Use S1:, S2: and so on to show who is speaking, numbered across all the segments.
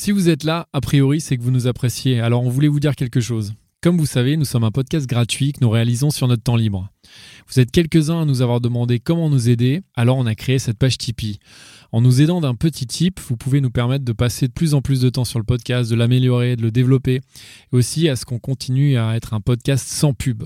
S1: Si vous êtes là, a priori, c'est que vous nous appréciez. Alors on voulait vous dire quelque chose. Comme vous savez, nous sommes un podcast gratuit que nous réalisons sur notre temps libre. Vous êtes quelques-uns à nous avoir demandé comment nous aider, alors on a créé cette page Tipeee. En nous aidant d'un petit tip, vous pouvez nous permettre de passer de plus en plus de temps sur le podcast, de l'améliorer, de le développer, aussi à ce qu'on continue à être un podcast sans pub.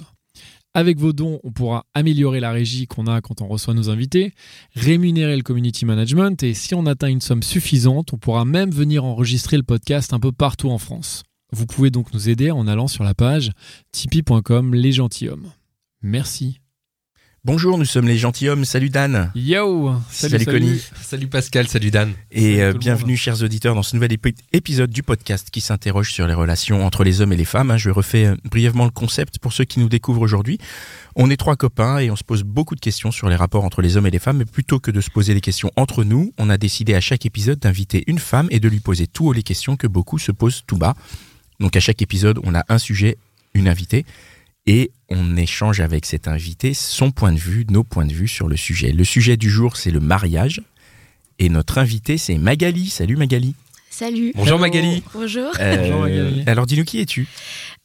S1: Avec vos dons, on pourra améliorer la régie qu'on a quand on reçoit nos invités, rémunérer le community management et si on atteint une somme suffisante, on pourra même venir enregistrer le podcast un peu partout en France. Vous pouvez donc nous aider en allant sur la page tipeee.com les gentilshommes. Merci.
S2: Bonjour, nous sommes les gentilshommes. Salut Dan.
S1: Yo
S2: Salut, Connie.
S3: Salut Pascal, salut Dan.
S2: Et
S1: Salut
S2: euh, bienvenue, chers auditeurs, dans ce nouvel épi- épisode du podcast qui s'interroge sur les relations entre les hommes et les femmes. hein. Je refais euh, brièvement le concept pour ceux qui nous découvrent aujourd'hui. On est trois copains et on se pose beaucoup de questions sur les rapports entre les hommes et les femmes. Mais plutôt que de se poser des questions entre nous, on a décidé à chaque épisode d'inviter une femme et de lui poser tout haut les questions que beaucoup se posent tout bas. Donc à chaque épisode, on a un sujet, une invitée. Et on échange avec cet invité son point de vue, nos points de vue sur le sujet. Le sujet du jour, c'est le mariage. Et notre invité, c'est Magali. Salut Magali.
S4: Salut.
S3: Bonjour Magali.
S4: Bonjour.
S1: Bonjour, Magali.
S2: alors dis-nous qui es-tu?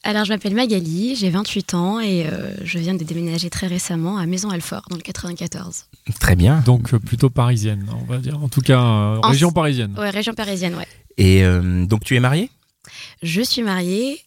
S4: Alors, je m'appelle Magali, j'ai 28 ans et euh, je viens de déménager très récemment à Maison-Alfort, dans le 94.
S2: Très bien.
S1: Donc euh, plutôt parisienne, on va dire. En tout cas, euh,
S4: En-
S1: région parisienne.
S4: Ouais, région parisienne, ouais.
S2: Et euh, donc tu es mariée?
S4: Je suis mariée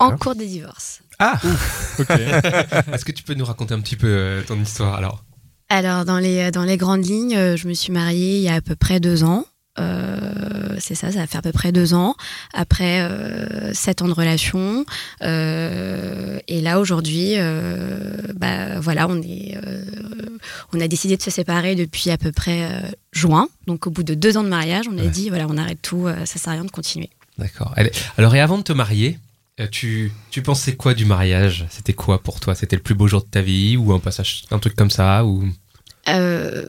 S4: en cours de divorce.
S2: Ah
S1: Ok.
S3: Est-ce que tu peux nous raconter un petit peu euh, ton histoire alors
S4: Alors, dans les, dans les grandes lignes, euh, je me suis mariée il y a à peu près deux ans. Euh, c'est ça, ça va faire à peu près deux ans. Après euh, sept ans de relation. Euh, et là, aujourd'hui, euh, bah, voilà, on, est, euh, on a décidé de se séparer depuis à peu près euh, juin. Donc, au bout de deux ans de mariage, on a dit, voilà, on arrête tout, euh, ça sert à rien de continuer.
S3: D'accord. Alors et avant de te marier, euh, tu, tu pensais quoi du mariage? C'était quoi pour toi? C'était le plus beau jour de ta vie ou un passage, un truc comme ça ou?
S4: Euh,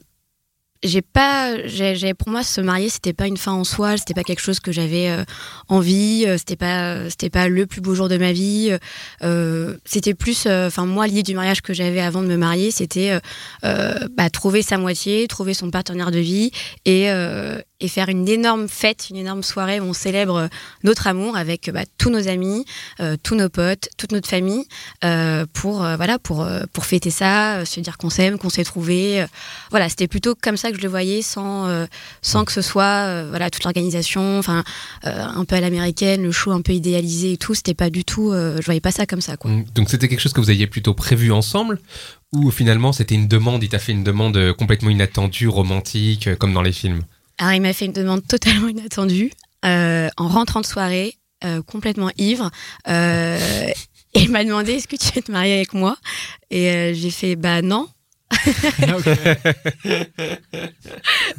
S4: j'ai pas j'ai pour moi se marier c'était pas une fin en soi c'était pas quelque chose que j'avais euh, envie euh, c'était pas c'était pas le plus beau jour de ma vie euh, c'était plus euh, enfin moi l'idée du mariage que j'avais avant de me marier c'était euh, euh, bah, trouver sa moitié trouver son partenaire de vie et euh, et faire une énorme fête, une énorme soirée où on célèbre notre amour avec bah, tous nos amis, euh, tous nos potes, toute notre famille, euh, pour euh, voilà pour euh, pour fêter ça, euh, se dire qu'on s'aime, qu'on s'est trouvé. euh, voilà, c'était plutôt comme ça que je le voyais, sans euh, sans que ce soit euh, voilà toute l'organisation, enfin euh, un peu à l'américaine, le show un peu idéalisé et tout. C'était pas du tout, euh, je voyais pas ça comme ça quoi.
S3: Mm. Donc c'était quelque chose que vous aviez plutôt prévu ensemble ou finalement c'était une demande, il t'a fait une demande euh, complètement inattendue, romantique, euh, comme dans les films?
S4: Alors il m'a fait une demande totalement inattendue euh, en rentrant de soirée, euh, complètement ivre. Euh, il m'a demandé est-ce que tu veux te marier avec moi? Et j'ai fait bah non.
S1: Ok.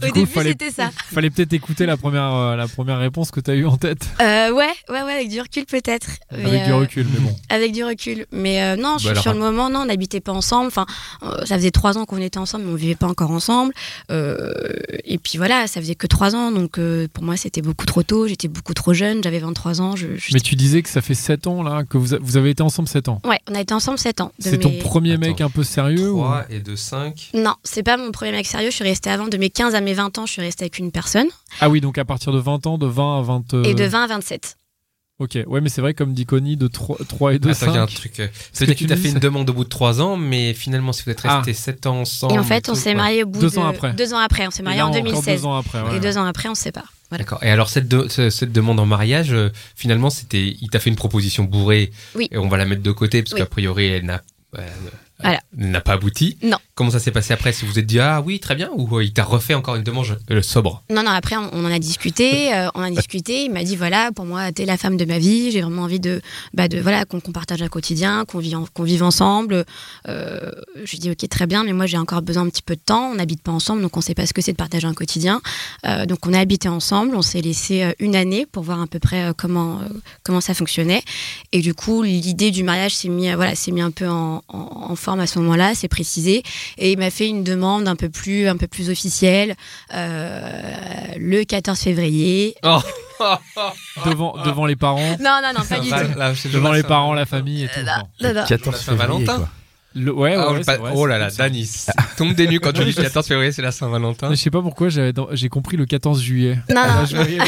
S4: Au
S1: coup,
S4: début
S1: fallait-
S4: c'était ça.
S1: Fallait peut-être écouter la première, euh, la première réponse que tu as eue en tête.
S4: Euh, ouais, ouais, ouais, avec du recul peut-être. Mais,
S1: Avec du
S4: euh,
S1: recul, mais bon.
S4: Avec du recul. Mais euh, non, je-
S3: Bah alors,
S4: sur le moment, non, on n'habitait pas ensemble. Enfin, euh, ça faisait trois ans qu'on était ensemble, mais on vivait pas encore ensemble. Euh, et puis voilà, ça faisait que trois ans, donc euh, pour moi c'était beaucoup trop tôt. J'étais beaucoup trop jeune, j'avais 23 ans. Je, je-
S1: Mais tu disais que ça fait 7 ans là, que vous, a- vous avez été ensemble 7 ans.
S4: Ouais, on a été ensemble sept ans. De
S1: C'est ton premier
S3: Attends.
S1: mec un peu sérieux ou...
S3: 3 et de 5.
S4: Non, c'est pas mon premier mec sérieux. Je suis restée avant de mes 15 à mes 20 ans. Je suis restée avec une personne.
S1: Ah oui, donc à partir de 20 ans, de 20 à 20... euh,
S4: Et de 20 à 27.
S1: Ok, ouais, mais c'est vrai, comme dit Connie, de 3, 3 et de
S3: Attends, il y a un
S1: 5.
S3: truc. euh,
S1: que
S3: C'est-à-dire
S1: tu me
S3: fait une
S1: ça-
S3: demande au bout de 3 ans, mais finalement, si vous êtes
S1: Ah.
S3: restés 7 ans ensemble.
S4: Et en fait, on s'est mariés au bout
S1: Deux
S4: de
S1: ans après.
S4: Deux ans après. On s'est
S1: là,
S4: en
S1: encore
S4: 2016.
S1: deux ans après, ouais.
S4: Et deux ans après, on se sépare. Voilà.
S3: D'accord. Et alors cette, de- ce- cette demande en mariage, euh, finalement, c'était, il t'a fait une proposition bourrée.
S4: Oui.
S3: Et on va la mettre de côté parce
S4: Oui.
S3: qu'a priori, elle n'a, euh,
S4: Voilà.
S3: n'a pas abouti.
S4: Non.
S3: Comment ça s'est passé après Si vous vous êtes dit ah oui très bien ou euh, il t'a refait encore une demande euh, sobre
S4: Non, non, après, on, on en a discuté. euh, on a discuté. Il m'a dit voilà, pour moi, t'es la femme de ma vie. J'ai vraiment envie de, bah, de voilà, qu'on partage un quotidien, qu'on vive, en- qu'on vive ensemble. Euh, je lui dis ok, très bien, mais moi, j'ai encore besoin un petit peu de temps. On n'habite pas ensemble, donc on sait pas ce que c'est de partager un quotidien. Donc, on a habité ensemble. On s'est laissé une année pour voir à peu près comment, comment ça fonctionnait. Et du coup, l'idée du mariage s'est mis, voilà, s'est mis un peu en, en- en forme à ce moment-là, c'est précisé. Et il m'a fait une demande un peu plus, un peu plus officielle euh, le 14 février.
S3: Oh
S1: devant, devant les parents,
S4: Non, non, non, pas du tout.
S1: devant les parents, la famille et tout.
S4: Non, non, non.
S2: 14
S3: La Saint-Valentin.
S2: février, quoi.
S1: Le- ouais, ouais,
S3: Ah,
S1: ouais,
S3: pas-
S1: c'est vrai,
S3: oh là là. Dany, tombe des nues quand tu dis 14 février, c'est la Saint-Valentin.
S1: Je sais pas pourquoi j'ai compris le 14 juillet.
S4: Non, non,
S1: je voyais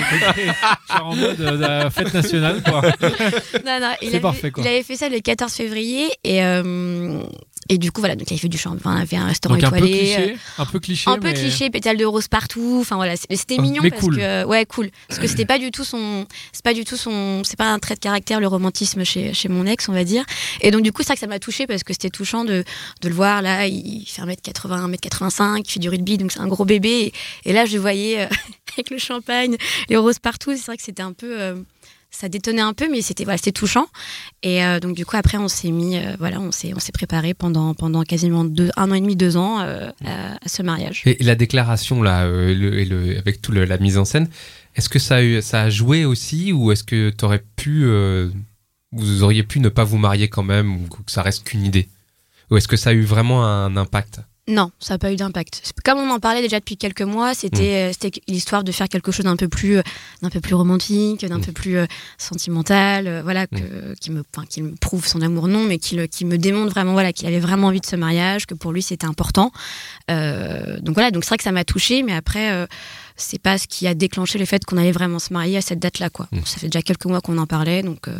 S1: en mode euh, la fête nationale, quoi.
S4: non, non, il
S1: C'est
S4: avait,
S1: parfait, quoi.
S4: il avait fait ça le 14 février et, euh, et du coup, voilà, donc il avait fait du champ, enfin, il avait fait un restaurant
S1: Donc un peu
S4: étoilé.
S1: cliché, un peu cliché,
S4: Un peu cliché, pétale de rose partout. Enfin voilà, c'était
S1: Oh,
S4: mignon
S1: mais
S4: parce
S1: cool.
S4: que ouais cool parce que c'était pas du tout son, c'est pas du tout son, c'est pas un trait de caractère le romantisme chez, chez mon ex on va dire. Et donc du coup c'est vrai que ça m'a touché parce que c'était touchant de, de le voir là, il fait 1m80, 1m85, il fait du rugby donc c'est un gros bébé et, et là je le voyais euh, avec le champagne, les roses partout. C'est vrai que c'était un peu euh, ça détonnait un peu, mais c'était voilà, c'était touchant. Et euh, donc du coup après on s'est mis, euh, voilà, on s'est on s'est préparé pendant pendant quasiment deux, un an et demi, deux ans euh, à, ce mariage.
S3: Et la déclaration là, et le- avec tout la mise en scène, est-ce que ça a, ça a joué aussi ou est-ce que t'aurais pu, vous auriez pu ne pas vous marier quand même ou que ça reste qu'une idée? Ou est-ce que ça a eu vraiment un impact?
S4: Non, ça n'a pas eu d'impact. Comme on en parlait déjà depuis quelques mois, c'était euh, c'était l'histoire de faire quelque chose d'un peu plus euh, d'un peu plus romantique, d'un
S3: Mm.
S4: peu plus euh, sentimental, euh, voilà, que, qui me enfin, qui me prouve son amour non, mais qui le, qui me démontre vraiment voilà qu'il avait vraiment envie de ce mariage, que pour lui c'était important. Euh, donc voilà, donc c'est vrai que ça m'a touchée, mais après euh, c'est pas ce qui a déclenché le fait qu'on allait vraiment se marier à cette date-là quoi.
S3: Mm.
S4: Ça fait déjà quelques mois qu'on en parlait, donc euh,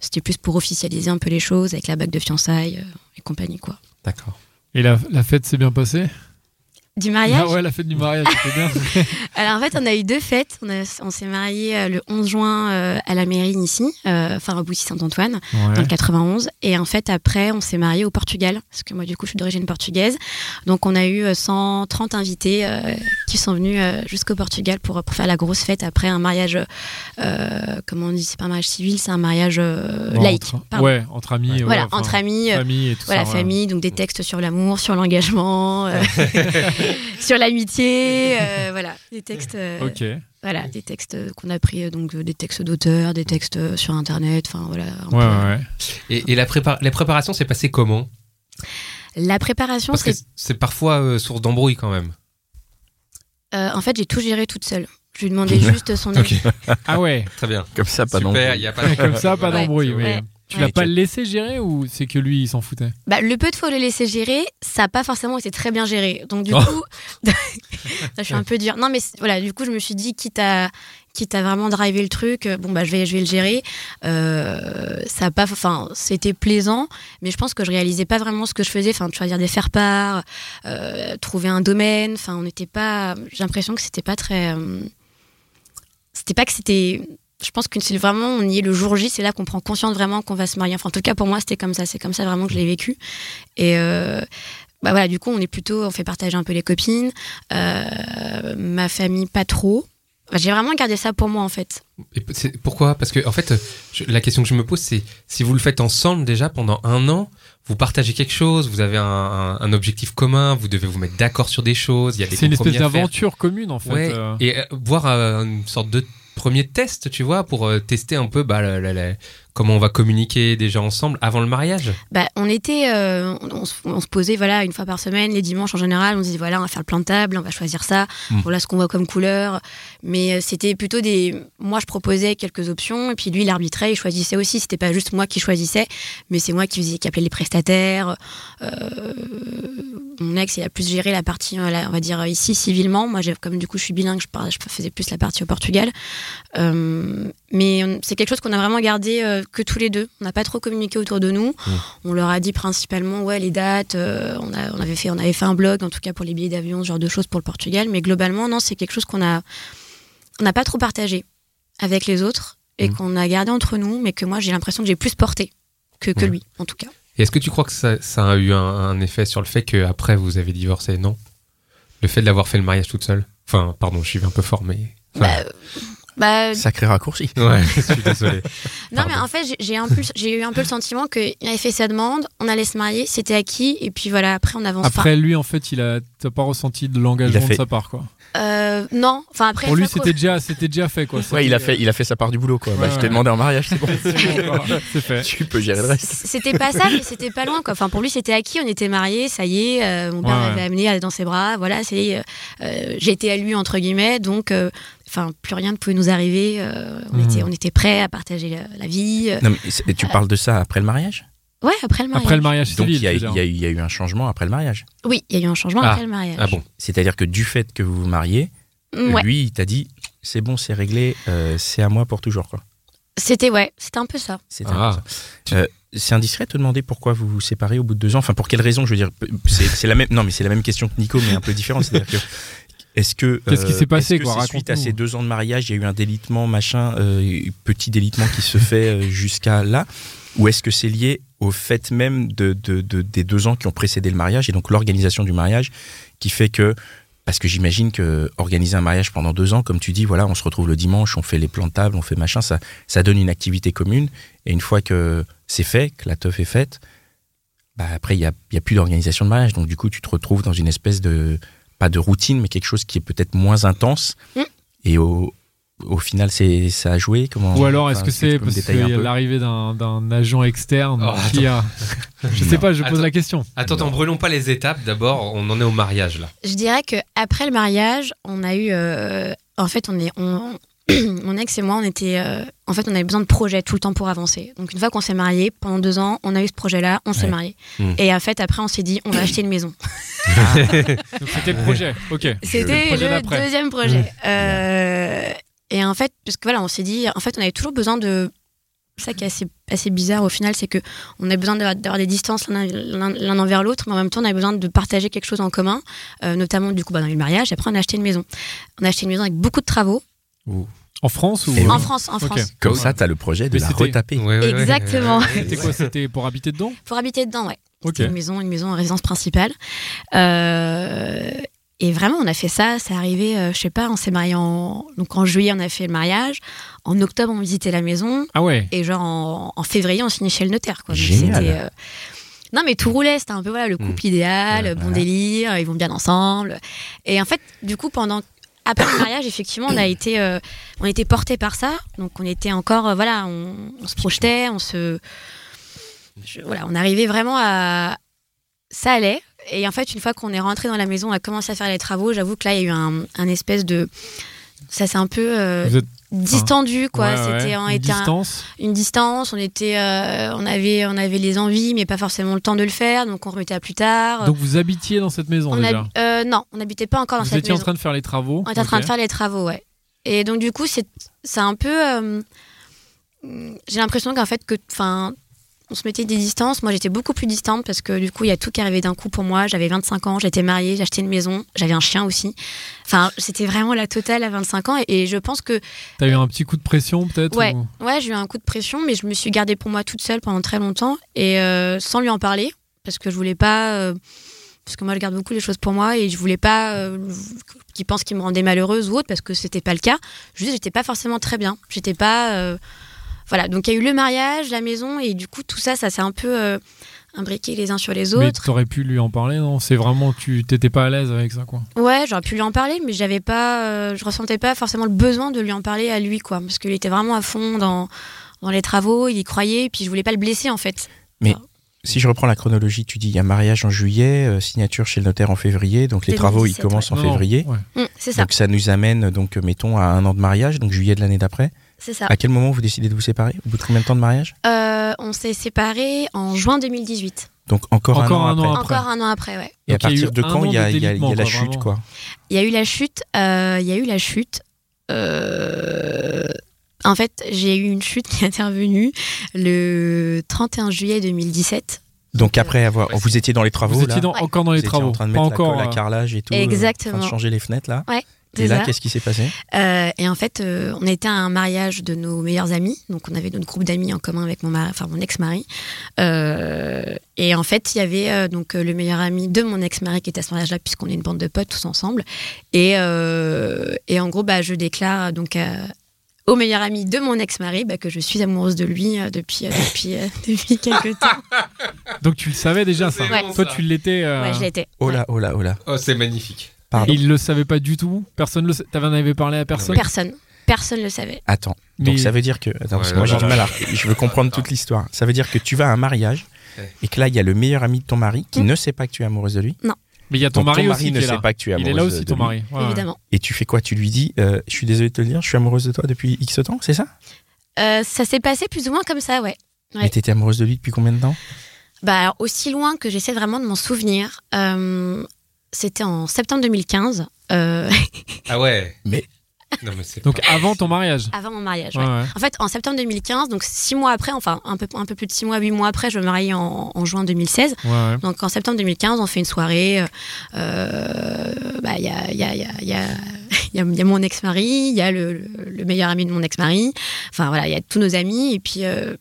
S4: c'était plus pour officialiser un peu les choses avec la bague de fiançailles euh, et compagnie quoi.
S3: D'accord.
S1: Et la, fête s'est bien passée?
S4: Du mariage.
S1: Ah ouais, la fête du mariage, c'était bien.
S4: Alors en fait, on a eu deux fêtes. On, on s'est mariés euh, le 11 juin euh, à la mairie ici, euh, enfin au Boussy-Saint-Antoine, dans
S1: Ouais.
S4: le 91. Et en fait, après, on s'est mariés au Portugal, parce que moi, du coup, je suis d'origine portugaise. Donc on a eu euh, 130 invités euh, qui sont venus jusqu'au Portugal pour, pour faire la grosse fête après un mariage, comment on dit, c'est pas un mariage civil, c'est un mariage
S1: Bon,
S4: laïque.
S1: entre- ouais, entre amis. ouais,
S4: voilà,
S1: enfin,
S4: entre amis.
S1: Famille et tout
S4: voilà,
S1: ça.
S4: famille, donc des textes sur l'amour, sur l'engagement, sur l'amitié, euh, voilà, des textes. euh,
S1: Ok.
S4: voilà, des textes qu'on a pris, euh, donc des textes d'auteurs, des textes sur internet, enfin voilà.
S1: Ouais, ouais, ouais.
S3: Et, et la prépa les préparations s'est passé comment?
S4: La préparation, c'est.
S3: c'est parfois euh, source d'embrouille quand même.
S4: euh, en fait, j'ai tout géré toute seule. Je lui demandais juste son avis.
S1: Ah ouais,
S3: Très bien.
S2: Comme ça, pas d'embrouille.
S3: il y a pas de
S1: comme ça, pas d'embrouille.
S4: ouais.
S1: mais Tu
S4: Ouais.
S1: l'as pas laissé gérer ou c'est que lui, il s'en foutait?
S4: Bah, le peu de fois où l'ai laissé gérer, ça n'a pas forcément été très bien géré. Donc du
S3: Oh.
S4: coup, ça, je suis un peu dur. Non, mais voilà, du coup, je me suis dit, quitte à, quitte à vraiment driver le truc, euh, bon bah je vais, je vais le gérer. Euh, ça a pas, enfin, c'était plaisant, mais je pense que je réalisais pas vraiment ce que je faisais. Enfin, choisir des faire part, euh, trouver un domaine. Enfin, on n'était pas. J'ai l'impression que c'était pas très. euh, c'était pas que c'était. Je pense que c'est vraiment, on y est le jour J, c'est là qu'on prend conscience vraiment qu'on va se marier. Enfin, en tout cas, pour moi, c'était comme ça. C'est comme ça vraiment que je l'ai vécu. Et euh, bah voilà, du coup, on est plutôt, on fait partager un peu les copines. Euh, ma famille, pas trop. J'ai vraiment gardé ça pour moi, en fait.
S3: Et pourquoi? Parce que en fait, je- la question que je me pose, c'est si vous le faites ensemble déjà pendant un an, vous partagez quelque chose, vous avez un, un- un objectif commun, vous devez vous mettre d'accord sur des choses. Il y a des
S1: C'est une espèce d'aventure commune en fait.
S3: Ouais,
S1: euh.
S3: et euh, voir euh, une sorte de premier test, tu vois, pour euh, tester un peu bah, la- la- la- comment on va communiquer déjà ensemble avant le mariage?
S4: Bah, on était, euh, on, on se- on se posait voilà une fois par semaine, les dimanches en général, on se disait voilà on va faire le plan de table, on va choisir ça,
S3: Mm.
S4: voilà ce qu'on voit comme couleur. Mais euh, c'était plutôt des, moi je proposais quelques options et puis lui il arbitrait, il choisissait aussi. C'était pas juste moi qui choisissais, mais c'est moi qui faisais, qui appelait les prestataires. Euh, mon ex il a plus géré la partie, euh, on va dire ici civilement. Moi comme du coup je suis bilingue, je, parlais- je faisais plus la partie au Portugal. Euh, mais c'est quelque chose qu'on a vraiment gardé euh, que tous les deux. On n'a pas trop communiqué autour de nous. On leur a dit principalement ouais les dates. euh, on, a, on avait fait on avait fait un blog en tout cas pour les billets d'avion, ce genre de choses pour le Portugal. Mais globalement non c'est quelque chose qu'on a on n'a pas trop partagé avec les autres et
S3: Mhm.
S4: qu'on a gardé entre nous, mais que moi j'ai l'impression que j'ai plus porté que, que
S3: Ouais.
S4: lui en tout cas.
S3: Et est-ce que tu crois que ça, ça a eu un, un effet sur le fait qu'après vous avez divorcé? Non Le fait de l'avoir fait le mariage toute seule? Enfin, pardon, je suis un peu fort, mais. enfin,
S4: Bah, bah,
S2: Sacré raccourci.
S3: ouais, je suis désolé.
S4: non, mais en fait, j'ai- j'ai un peu, j'ai eu un peu le sentiment qu'il avait fait sa demande, on allait se marier, c'était acquis, et puis voilà, après on avance.
S1: Après, lui, en fait, il a, t'as pas ressenti de l'engagement de sa part, quoi.
S4: Euh, non, enfin après.
S1: Pour lui, c'était déjà, c'était déjà fait, quoi.
S2: Ouais, il a fait, il a fait sa part du boulot, quoi. Bah,
S1: Ouais,
S2: je t'ai demandé en mariage, c'est bon.
S1: C'est quoi. C'est fait.
S2: tu peux gérer le reste.
S4: C'était pas ça, mais c'était pas loin. Quoi. Enfin, pour lui, c'était acquis. On était mariés, ça y est. euh, mon père
S1: Ouais, ouais.
S4: m'avait amené dans ses bras. Voilà, c'est. euh, euh, J'étais à lui entre guillemets, donc. euh, Enfin, plus rien ne pouvait nous arriver. euh, on,
S1: Mhm.
S4: était, on était prêts à partager la, la vie.
S2: Non, mais et tu parles de ça après le mariage?
S4: Ouais, après le mariage.
S1: Après le mariage
S2: Donc il y, a, y eu- il y a eu un changement après le mariage.
S4: Oui, il y a eu un changement
S3: Ah.
S4: après le mariage.
S3: Ah bon
S2: C'est-à-dire que du fait que vous vous mariez,
S4: Mm, Ouais,
S2: lui, il t'a dit c'est bon, c'est réglé, euh, c'est à moi pour toujours. quoi.
S4: c'était ouais, c'était un peu ça.
S3: Ah.
S2: Euh, c'est indiscret de te demander pourquoi vous vous séparez au bout de deux ans? Enfin, pour quelle raison Je veux dire, c'est la même. Non, mais c'est la même question que Nico, mais un peu différente. C'est-à-dire que est-ce que euh,
S1: Qu'est-ce qui s'est passé,
S2: est-ce que
S1: quoi?
S2: Suite à ces deux ans de mariage, il y a eu un délitement, machin, euh, petit délitement qui se fait euh, jusqu'à là, ou est-ce que c'est lié au fait même de, de- de- des deux ans qui ont précédé le mariage et donc l'organisation du mariage qui fait que parce que j'imagine que organiser un mariage pendant deux ans, comme tu dis, voilà, on se retrouve le dimanche, on fait les plans de table, on fait machin, ça, ça donne une activité commune. Et une fois que c'est fait, que la teuf est faite, bah après, il n'y a, a plus d'organisation de mariage. Donc, du coup, tu te retrouves dans une espèce de, pas de routine, mais quelque chose qui est peut-être moins intense.
S4: Mm.
S2: Et au, au final, c'est, ça a joué comment,
S1: Ou alors, est-ce
S2: enfin,
S1: que c'est parce
S2: peu
S1: l'arrivée d'un agent externe
S3: Oh,
S1: qui a. Je sais pas, je pose
S3: Attends.
S1: la question.
S3: Attends, attends, brûlons pas les étapes. D'abord, on en est au mariage là.
S4: Je dirais que après le mariage, on a eu. euh, en fait, on est. On, mon ex et moi, on était. euh, en fait, on avait besoin de projets tout le temps pour avancer. Donc, une fois qu'on s'est mariés, pendant deux ans, on a eu ce projet-là, on s'est
S2: Ouais.
S4: mariés.
S3: Mm.
S4: Et en fait, après, on s'est dit, on va acheter une maison.
S1: C'était le projet. Ok.
S4: C'était
S1: projet
S4: le deuxième projet. Euh, et en fait, parce que voilà, on s'est dit, en fait, on avait toujours besoin de. Ça qui est assez, assez bizarre au final, c'est que on a besoin d'avoir des distances l'un envers l'autre, mais en même temps, on a besoin de partager quelque chose en commun, euh, notamment du coup bah, dans le mariage. Et après, on a acheté une maison. On a acheté une maison avec beaucoup de travaux
S1: En France ou
S4: en France, en. France,
S2: Comme ça, tu as le projet de
S1: Mais
S2: la retaper.
S3: Ouais, ouais, ouais.
S4: Exactement.
S1: C'était quoi C'était pour habiter dedans?
S4: Pour habiter dedans, ouais. Une maison, une maison en résidence principale. Euh, et vraiment, on a fait ça. C'est arrivé, euh, je sais pas, on s'est marié en donc en juillet, on a fait le mariage. En octobre, on visitait la maison.
S1: Ah ouais.
S4: Et genre en, en février, on signait chez le notaire. Quoi. Donc,
S2: Génial.
S4: euh, Non, mais tout roulait. C'était un peu voilà, le couple idéal,
S3: Ouais,
S4: bon
S2: voilà.
S4: délire, ils vont bien ensemble. Et en fait, du coup, pendant. Après le mariage, effectivement, on a été, euh, on était porté par ça. Donc, on était encore, euh, voilà, on, on se projetait, on se, je- voilà, on arrivait vraiment à, ça allait. Et en fait, une fois qu'on est rentré dans la maison, on a commencé à faire les travaux. J'avoue que là, il y a eu un, un espèce de, ça c'est un peu euh,
S1: Vous êtes
S4: distendu, quoi.
S1: Ouais, ouais.
S4: C'était, on
S1: Une
S4: un-
S1: distance.
S4: une distance. On était, euh, on avait, on avait les envies, mais pas forcément le temps de le faire, donc on remettait à plus tard.
S1: Donc vous habitiez dans cette maison
S4: on
S1: déjà.
S4: hab- euh, non, on n'habitait pas encore dans
S1: Vous
S4: cette
S1: étiez en
S4: maison.
S1: train de faire les travaux.
S4: On était en train de faire les travaux, ouais. Et donc du coup, c'est, c'est un peu, euh, j'ai l'impression qu'en fait que, enfin, on se mettait des distances. Moi, j'étais beaucoup plus distante parce que du coup, il y a tout qui arrivait d'un coup pour moi. J'avais 25 ans, j'étais mariée, acheté une maison, j'avais un chien aussi. Enfin, c'était vraiment la totale à 25 ans. Et, et je pense que
S1: T'as eu un petit coup de pression peut-être
S4: Ouais,
S1: ou-
S4: ouais, j'ai eu un coup de pression, mais je me suis gardée pour moi toute seule pendant très longtemps et euh, sans lui en parler parce que je voulais pas. euh, parce que moi, je garde beaucoup les choses pour moi et je voulais pas euh, qu'il pense qu'il me rendait malheureuse ou autre parce que c'était pas le cas. Juste, j'étais pas forcément très bien. J'étais pas. Voilà, donc il y a eu le mariage, la maison et du coup, tout ça, ça s'est un peu euh, imbriqué les uns sur les
S1: Mais
S4: autres.
S1: t'aurais pu lui en parler, non? C'est vraiment que tu t'étais pas à l'aise avec ça, quoi.
S4: Ouais, j'aurais pu lui en parler, mais j'avais pas, euh, je ressentais pas forcément le besoin de lui en parler à lui, quoi, parce qu'il était vraiment à fond dans dans les travaux, il y croyait, et puis je voulais pas le blesser en fait.
S2: Si je reprends la chronologie, tu dis il y a mariage en juillet, euh, signature chez le notaire en février, donc les
S4: 2017,
S2: travaux ils
S4: ouais.
S2: commencent en
S1: Non,
S2: février.
S1: ouais.
S4: Hum, c'est ça,
S2: Donc ça nous amène donc mettons à un an de mariage, donc juillet de l'année d'après.
S4: C'est ça.
S2: À quel moment vous décidez de vous séparer? Au bout de combien de temps de mariage?
S4: Euh, on s'est séparés en juin 2018.
S2: Donc encore,
S1: Encore
S2: un
S1: un
S2: an
S1: an
S2: après.
S1: après.
S4: Encore un an après, ouais.
S2: Et à
S1: Donc,
S2: partir de quand
S1: an
S2: il y a, y y la chute
S1: vraiment.
S2: quoi?
S4: Il y a eu la chute. euh, il y a eu la chute. euh, En fait, j'ai eu une chute qui est intervenue le 31 juillet 2017.
S2: Donc après avoir,
S3: Ouais,
S2: vous étiez dans les travaux
S1: Vous
S2: là,
S1: étiez dans-
S4: Ouais.
S1: encore dans
S2: vous
S1: les
S2: étiez
S1: travaux.
S2: en train de
S1: pas
S2: mettre
S1: encore.
S2: la, colle, la carrelage et tout, euh, en train
S4: Exactement.
S2: de changer les fenêtres là?
S4: Ouais.
S2: Et là, qu'est-ce qui s'est passé?
S4: Euh, et en fait, euh, on était à un mariage de nos meilleurs amis. Donc, on avait notre groupe d'amis en commun avec mon, mari, enfin, mon ex-mari. Euh, et en fait, il y avait euh, donc le meilleur ami de mon ex-mari qui était à ce mariage-là, puisqu'on est une bande de potes tous ensemble. Et, euh, et en gros, bah, je déclare donc au meilleur ami de mon ex-mari bah, que je suis amoureuse de lui euh, depuis, euh, depuis, euh, depuis quelques temps.
S1: Donc tu le savais déjà ça?
S4: Ouais.
S1: Toi tu l'étais. euh,
S4: Ouais, je l'étais.
S2: Oh là, oh là, oh là.
S3: Oh, c'est magnifique.
S2: Pardon.
S1: Il le savait pas du tout. Personne le. T'avais avais parlé à personne?
S4: Personne. Personne ne le savait.
S2: Attends.
S1: Mais-
S2: Donc ça veut dire que. Attends, parce que moi j'ai
S3: non,
S2: du
S3: non,
S2: mal à.
S3: non.
S2: Je veux comprendre toute l'histoire. Ça veut dire que tu vas à un mariage
S3: Ouais.
S2: et que là il y a le meilleur ami de ton mari qui
S4: Mm.
S2: ne sait pas que tu es amoureuse de lui.
S1: Mais il y a ton
S2: Donc,
S1: mari
S2: ton
S1: aussi qui
S2: ne
S1: est
S2: sait
S1: là.
S2: pas que tu es
S1: Il
S2: amoureuse
S1: est là aussi
S2: de
S1: ton
S2: lui.
S1: mari. Ouais,
S4: Évidemment.
S2: Et tu fais quoi? Tu lui dis euh, Je suis désolé de te le dire, je suis amoureuse de toi depuis X temps, c'est ça?
S4: Euh, ça s'est passé plus ou moins comme ça, ouais. Ouais.
S2: Mais t'étais amoureuse de lui depuis combien de temps?
S4: Bah, alors, aussi loin que j'essaie vraiment de m'en souvenir, euh, c'était en septembre 2015, euh,
S3: Ah ouais.
S2: Mais-
S3: Non, mais c'est
S1: Donc
S3: pas-
S1: avant ton mariage.
S4: avant mon mariage.
S1: Ouais,
S4: ouais.
S1: ouais.
S4: En fait, en septembre 2015, donc six mois après, enfin un peu, un peu plus de six mois, huit mois après, je me marie en, en juin 2016.
S1: Ouais, ouais.
S4: Donc en septembre 2015, on fait une soirée. euh, bah, Il y, a, il y, a, il y, a, il y, a, il y a- il y a mon ex-mari, il y a le, le- le meilleur ami de mon ex-mari. Enfin voilà, il y a tous nos amis. Et puis, euh,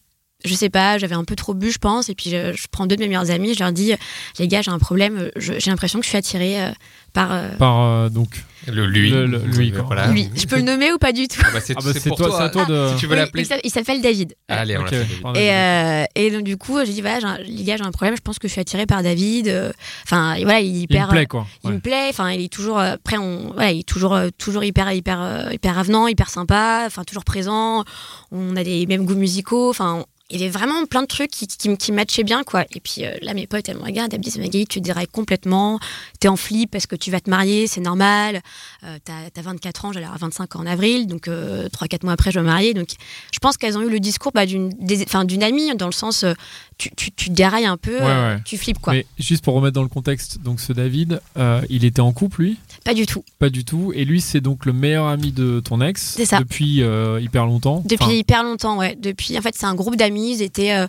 S4: je sais pas, j'avais un peu trop bu, je pense. Et puis, je, je prends deux de mes meilleurs amis, je leur dis Les gars, j'ai un problème. je- J'ai l'impression que je suis attirée euh, par. euh,
S1: Par euh, donc.
S3: Le lui.
S1: Le- le- lui, quoi.
S3: Voilà.
S4: lui. Je peux le nommer ou pas du tout?
S3: Ah bah, c'est
S1: Ah bah
S3: pour
S1: toi,
S3: toi.
S1: à toi de.
S3: Si tu veux
S4: Oui,
S3: l'appeler.
S4: il s'appelle- David.
S3: Allez, on.
S4: Et, euh, et donc du coup, j'ai dit voilà, les gars, j'ai un problème. Je pense que je suis attirée par David. euh, Enfin, voilà, il est
S1: Il me
S4: hyper.
S1: plaît quoi.
S4: il me plaît. Enfin, il est toujours. euh, Après, on, voilà, il est toujours, euh, toujours hyper, hyper, euh, hyper avenant, hyper sympa. Enfin, toujours présent. On a des mêmes goûts musicaux. Enfin, il y avait vraiment plein de trucs qui, qui, qui matchaient bien, quoi. Et puis euh, là, mes potes, elles me regardent, elles me disent Magali, tu dirais complètement. T'es en flip parce que tu vas te marier, c'est normal. Euh, t'as, t'as 24 ans, j'allais avoir 25 ans en avril, donc euh, 3-4 mois après, je vais me marier. Donc, je pense qu'elles ont eu le discours bah, d'une amie, dans le sens, euh, tu, tu, tu dérailles un peu,
S1: Ouais,
S4: euh,
S1: ouais.
S4: tu flippes, quoi.
S1: Mais juste pour remettre dans le contexte, donc ce David, euh, il était en couple lui?
S4: Pas du tout.
S1: Pas du tout. Et lui, c'est donc le meilleur ami de ton ex.
S4: C'est ça.
S1: Depuis euh, hyper longtemps.
S4: Depuis
S1: Enfin,
S4: hyper longtemps, ouais. Depuis, en fait, c'est un groupe d'amis. Ils étaient, euh,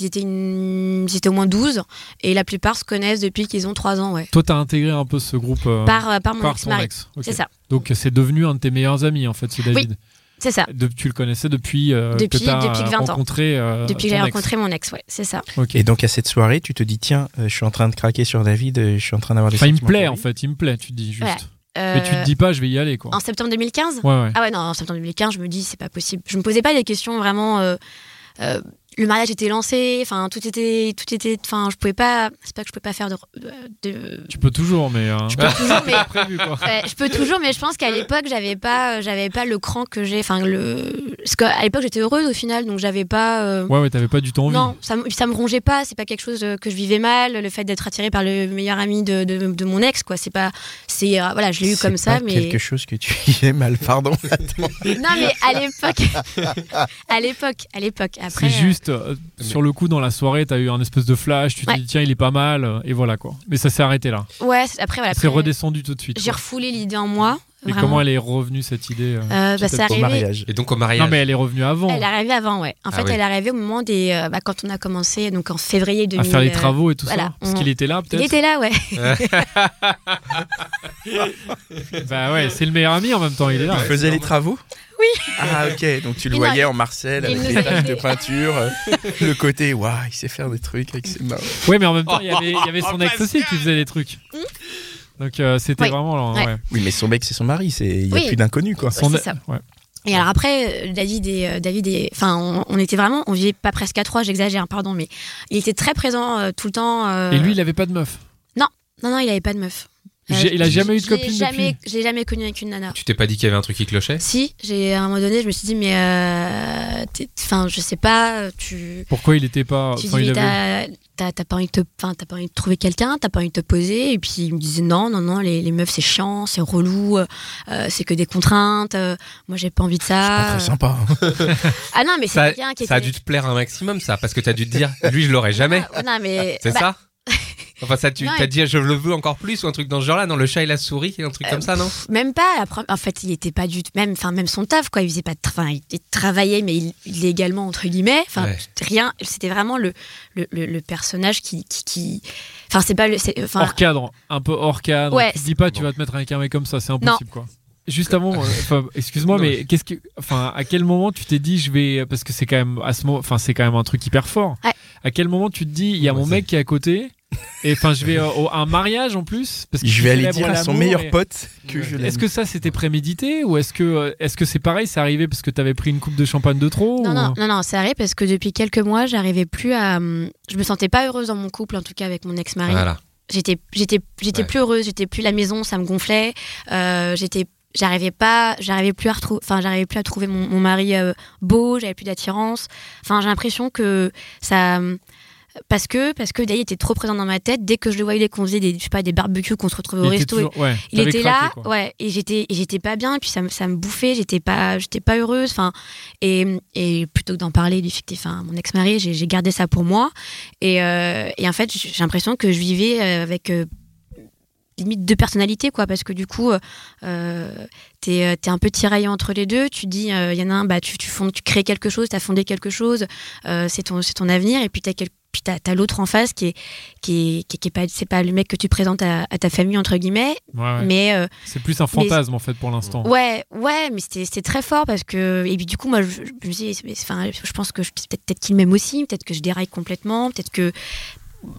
S4: ils étaient, une- ils étaient au moins 12 et la plupart se connaissent depuis qu'ils ont 3 ans, ouais.
S1: toi, t'as intégré un peu ce groupe
S4: Par, par mon ex-mari.
S1: ex. Ok.
S4: C'est ça,
S1: Donc c'est devenu un de tes meilleurs amis en fait, ce David.
S4: C'est ça.
S1: De- tu le connaissais depuis, euh,
S4: Depuis-
S1: que
S4: depuis 20 ans.
S1: rencontré. euh,
S4: Depuis que j'ai rencontré mon ex, ouais, c'est ça.
S2: Et donc à cette soirée, tu te dis Tiens, euh, je suis en train de craquer sur David, euh, je suis en train d'avoir des
S1: Enfin, il me plaît en fait, il me plaît, tu te dis juste.
S4: Ouais.
S1: Mais tu te dis pas, je vais y aller quoi.
S4: En septembre 2015
S1: Ouais, ouais.
S4: Ah ouais, non, en septembre 2015, je me dis, c'est pas possible. Je me posais pas des questions vraiment. euh, euh, le mariage était lancé, enfin, tout était. Tout était enfin, je pouvais pas. C'est pas que je pouvais pas faire de. de-
S1: Tu peux toujours, mais. euh,
S4: je peux toujours, mais.
S1: prévu quoi.
S4: Ouais, je peux toujours, mais je pense qu'à l'époque, j'avais pas, j'avais pas le cran que j'ai. Enfin, le. Parce qu'à l'époque, j'étais heureuse au final, donc j'avais pas. euh,
S1: Ouais, ouais, t'avais pas du tout envie.
S4: Non, ça, me- ça me rongeait pas. C'est pas quelque chose euh, que je vivais mal. Le fait d'être attirée par le meilleur ami de, de, de mon ex, quoi. C'est pas. C'est euh, voilà, je l'ai eu comme ça, mais.
S2: quelque chose que tu y mal, pardon.
S4: Non, mais à l'époque, à l'époque, à l'époque. Après.
S1: C'est
S4: euh,
S1: juste, euh, sur le coup, dans la soirée, t'as eu un espèce de flash, tu
S4: Ouais.
S1: te dis, tiens, il est pas mal, euh, et voilà quoi. Mais ça s'est arrêté là.
S4: Ouais, après voilà.
S1: c'est
S4: après,
S1: redescendu tout de suite.
S4: J'ai refoulé l'idée en moi.
S1: Et
S4: vraiment.
S1: comment elle est revenue cette idée euh,
S4: Euh, bah, c'est
S1: à
S2: Au
S4: arrivé.
S2: mariage.
S3: Et donc au mariage.
S1: Non, mais elle est revenue avant.
S4: Elle est arrivée avant, ouais. En
S3: Ah
S4: fait,
S3: oui.
S4: elle est arrivée au moment des. euh, bah, quand on a commencé, donc en février 2000.
S1: à faire les travaux et tout
S4: voilà,
S1: ça. Parce
S4: on-
S1: qu'il était là,
S4: Il
S1: peut-être.
S4: était là, ouais.
S1: Bah ouais, c'est le meilleur ami en même temps, il est là.
S2: Il faisait les travaux?
S4: Oui.
S2: Ah ok, donc tu le
S4: Il
S2: voyais en Marcel
S4: il
S2: avec les taches de peinture, euh, le côté waouh, il sait faire des trucs avec ses mains.
S1: Ouais, mais en même temps, il y avait, il y avait son ex aussi qui faisait des trucs. Donc euh, c'était
S4: Oui.
S1: vraiment.
S4: Ouais.
S1: ouais.
S2: Oui, mais son mec c'est son mari, c'est il y a
S4: Oui.
S2: plus d'inconnu quoi.
S1: Son-
S4: c'est ça.
S1: ouais.
S4: Et alors après, euh, David et euh, David et enfin, on, on était vraiment, on vivait pas presque à trois, j'exagère, pardon, mais il était très présent euh, tout le temps. euh,
S1: Et lui, il avait pas de meuf.
S4: Non, non, il avait pas de meuf. Euh,
S1: J'ai- il a jamais eu de copine
S4: jamais,
S1: depuis.
S4: Je l'ai jamais connu avec une nana.
S3: Tu t'es pas dit qu'il y avait un truc qui clochait?
S4: Si, j'ai à un moment donné, je me suis dit, mais euh, t'es- enfin, je sais pas, tu.
S1: Pourquoi il était pas.
S4: Tu
S1: Enfin,
S4: dis,
S1: il
S4: mais
S1: avait-
S4: t'as- t'as t'as pas envie de te, enfin, t'as pas envie de trouver quelqu'un, t'as pas envie de te poser, et puis il me disait non, non, non, les, les meufs c'est chiant, c'est relou, euh, c'est que des contraintes. euh, moi j'ai pas envie de
S2: C'est pas
S4: ça.
S2: très sympa. hein.
S4: Ah non, mais c'est
S3: ça,
S4: quelqu'un qui
S3: ça a
S4: était.
S3: dû te plaire un maximum, ça, parce que t'as dû te dire, lui, je l'aurais jamais.
S4: Ah, non mais
S3: C'est
S4: bah,
S3: ça? Enfin, ça, tu t'as
S4: et-
S3: dit, je le veux encore plus, ou un truc dans ce genre-là, non Le chat et la souris, un truc
S4: Euh,
S3: comme ça, non
S4: Même pas. En fait, il était pas du tout. Même, enfin, même son taf, quoi. Il faisait pas. de il, il travaillait, mais il- illégalement entre guillemets. Enfin,
S3: Ouais.
S4: rien. C'était vraiment le, le, le- le personnage qui, qui, qui- Enfin, c'est pas le. Enfin,
S1: Hors cadre, un peu hors cadre.
S4: Ouais,
S1: tu te dis pas, tu vas te mettre avec un mec comme ça, c'est impossible quoi. juste avant, euh, excuse-moi, mais qu'est-ce que, enfin, à quel moment tu t'es dit, je vais, parce que c'est quand même à ce moment, enfin, c'est quand même un truc hyper fort.
S4: Ouais.
S1: À quel moment tu te dis, il y a
S3: Ouais,
S1: mon mec qui est à côté, et enfin, je vais euh, au- à un mariage en plus, parce que
S2: Je vais aller dire à son meilleur
S1: et-
S2: pote que
S3: Ouais.
S2: je l'aime.
S1: Est-ce que ça c'était prémédité ou est-ce que euh, est-ce que c'est pareil, c'est arrivé parce que t'avais pris une coupe de champagne de trop
S4: Non,
S1: ou-
S4: non, non, non, c'est vrai parce que depuis quelques mois, j'arrivais plus à. hum, Je me sentais pas heureuse dans mon couple, en tout cas avec mon ex-mari.
S3: Voilà.
S4: J'étais, j'étais, j'étais
S3: Ouais.
S4: plus heureuse, j'étais plus à la maison, ça me gonflait. Euh, j'étais, j'arrivais pas, j'arrivais plus à retrouver, enfin, j'arrivais plus à trouver mon, mon mari euh, beau, j'avais plus d'attirance. Enfin, j'ai l'impression que ça. Parce que, parce que Dali était trop présent dans ma tête. Dès que je le voyais, dès qu'on faisait des, je sais pas, des barbecues, qu'on se retrouvait au
S1: Il
S4: resto, et-
S1: toujours- ouais,
S4: il était là, ouais, et j'étais, j'étais pas bien, et puis ça, me- ça me bouffait, j'étais pas, j'étais pas heureuse, enfin, et, et plutôt que d'en parler du fait que enfin, mon ex-mari, j'ai, gardé ça pour moi, et, euh, et en fait, j'ai l'impression que je vivais euh, avec euh, limite deux personnalités, quoi, parce que du coup, euh, t'es, t'es un peu tiraillé entre les deux, tu dis, il y en a un, bah, tu, tu, fondes, tu crées quelque chose, t'as fondé quelque chose, c'est ton, c'est ton avenir, et puis t'as puis t'as, t'as l'autre en face qui est, qui est, qui est, qui est pas, c'est pas le mec que tu présentes à, à ta famille entre guillemets,
S1: Ouais, ouais.
S4: mais euh,
S1: C'est plus un fantasme en fait pour l'instant.
S4: Ouais, ouais, mais c'était c'était très fort parce que et puis du coup moi je, je me dis, enfin, je pense que peut-être qu'il m'aime aussi, peut-être que je déraille complètement, peut-être que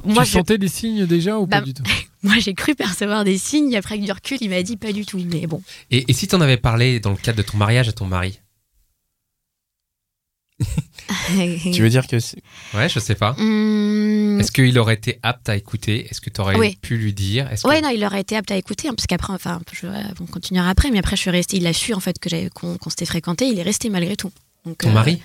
S4: moi
S1: tu
S4: je,
S1: sentais des signes déjà ou pas
S4: Bah,
S1: du tout?
S4: moi j'ai cru percevoir des signes, après avec du recul il m'a dit pas du tout, mais bon.
S3: Et, et si t'en avais parlé dans le cadre de ton mariage à ton mari?
S2: Tu veux dire que c'est-
S3: Ouais, je sais pas.
S4: Hum,
S3: Est-ce qu'il aurait été apte à écouter? Est-ce que t'aurais
S4: Oui.
S3: pu lui dire? Que-
S4: Ouais, non, il aurait été apte à écouter, hein, parce qu'après, enfin, je, on continuera après, mais après, je suis restée, il a su, en fait, que qu'on, s'était fréquenté, il est resté malgré tout. Donc,
S3: Ton
S4: euh,
S3: mari?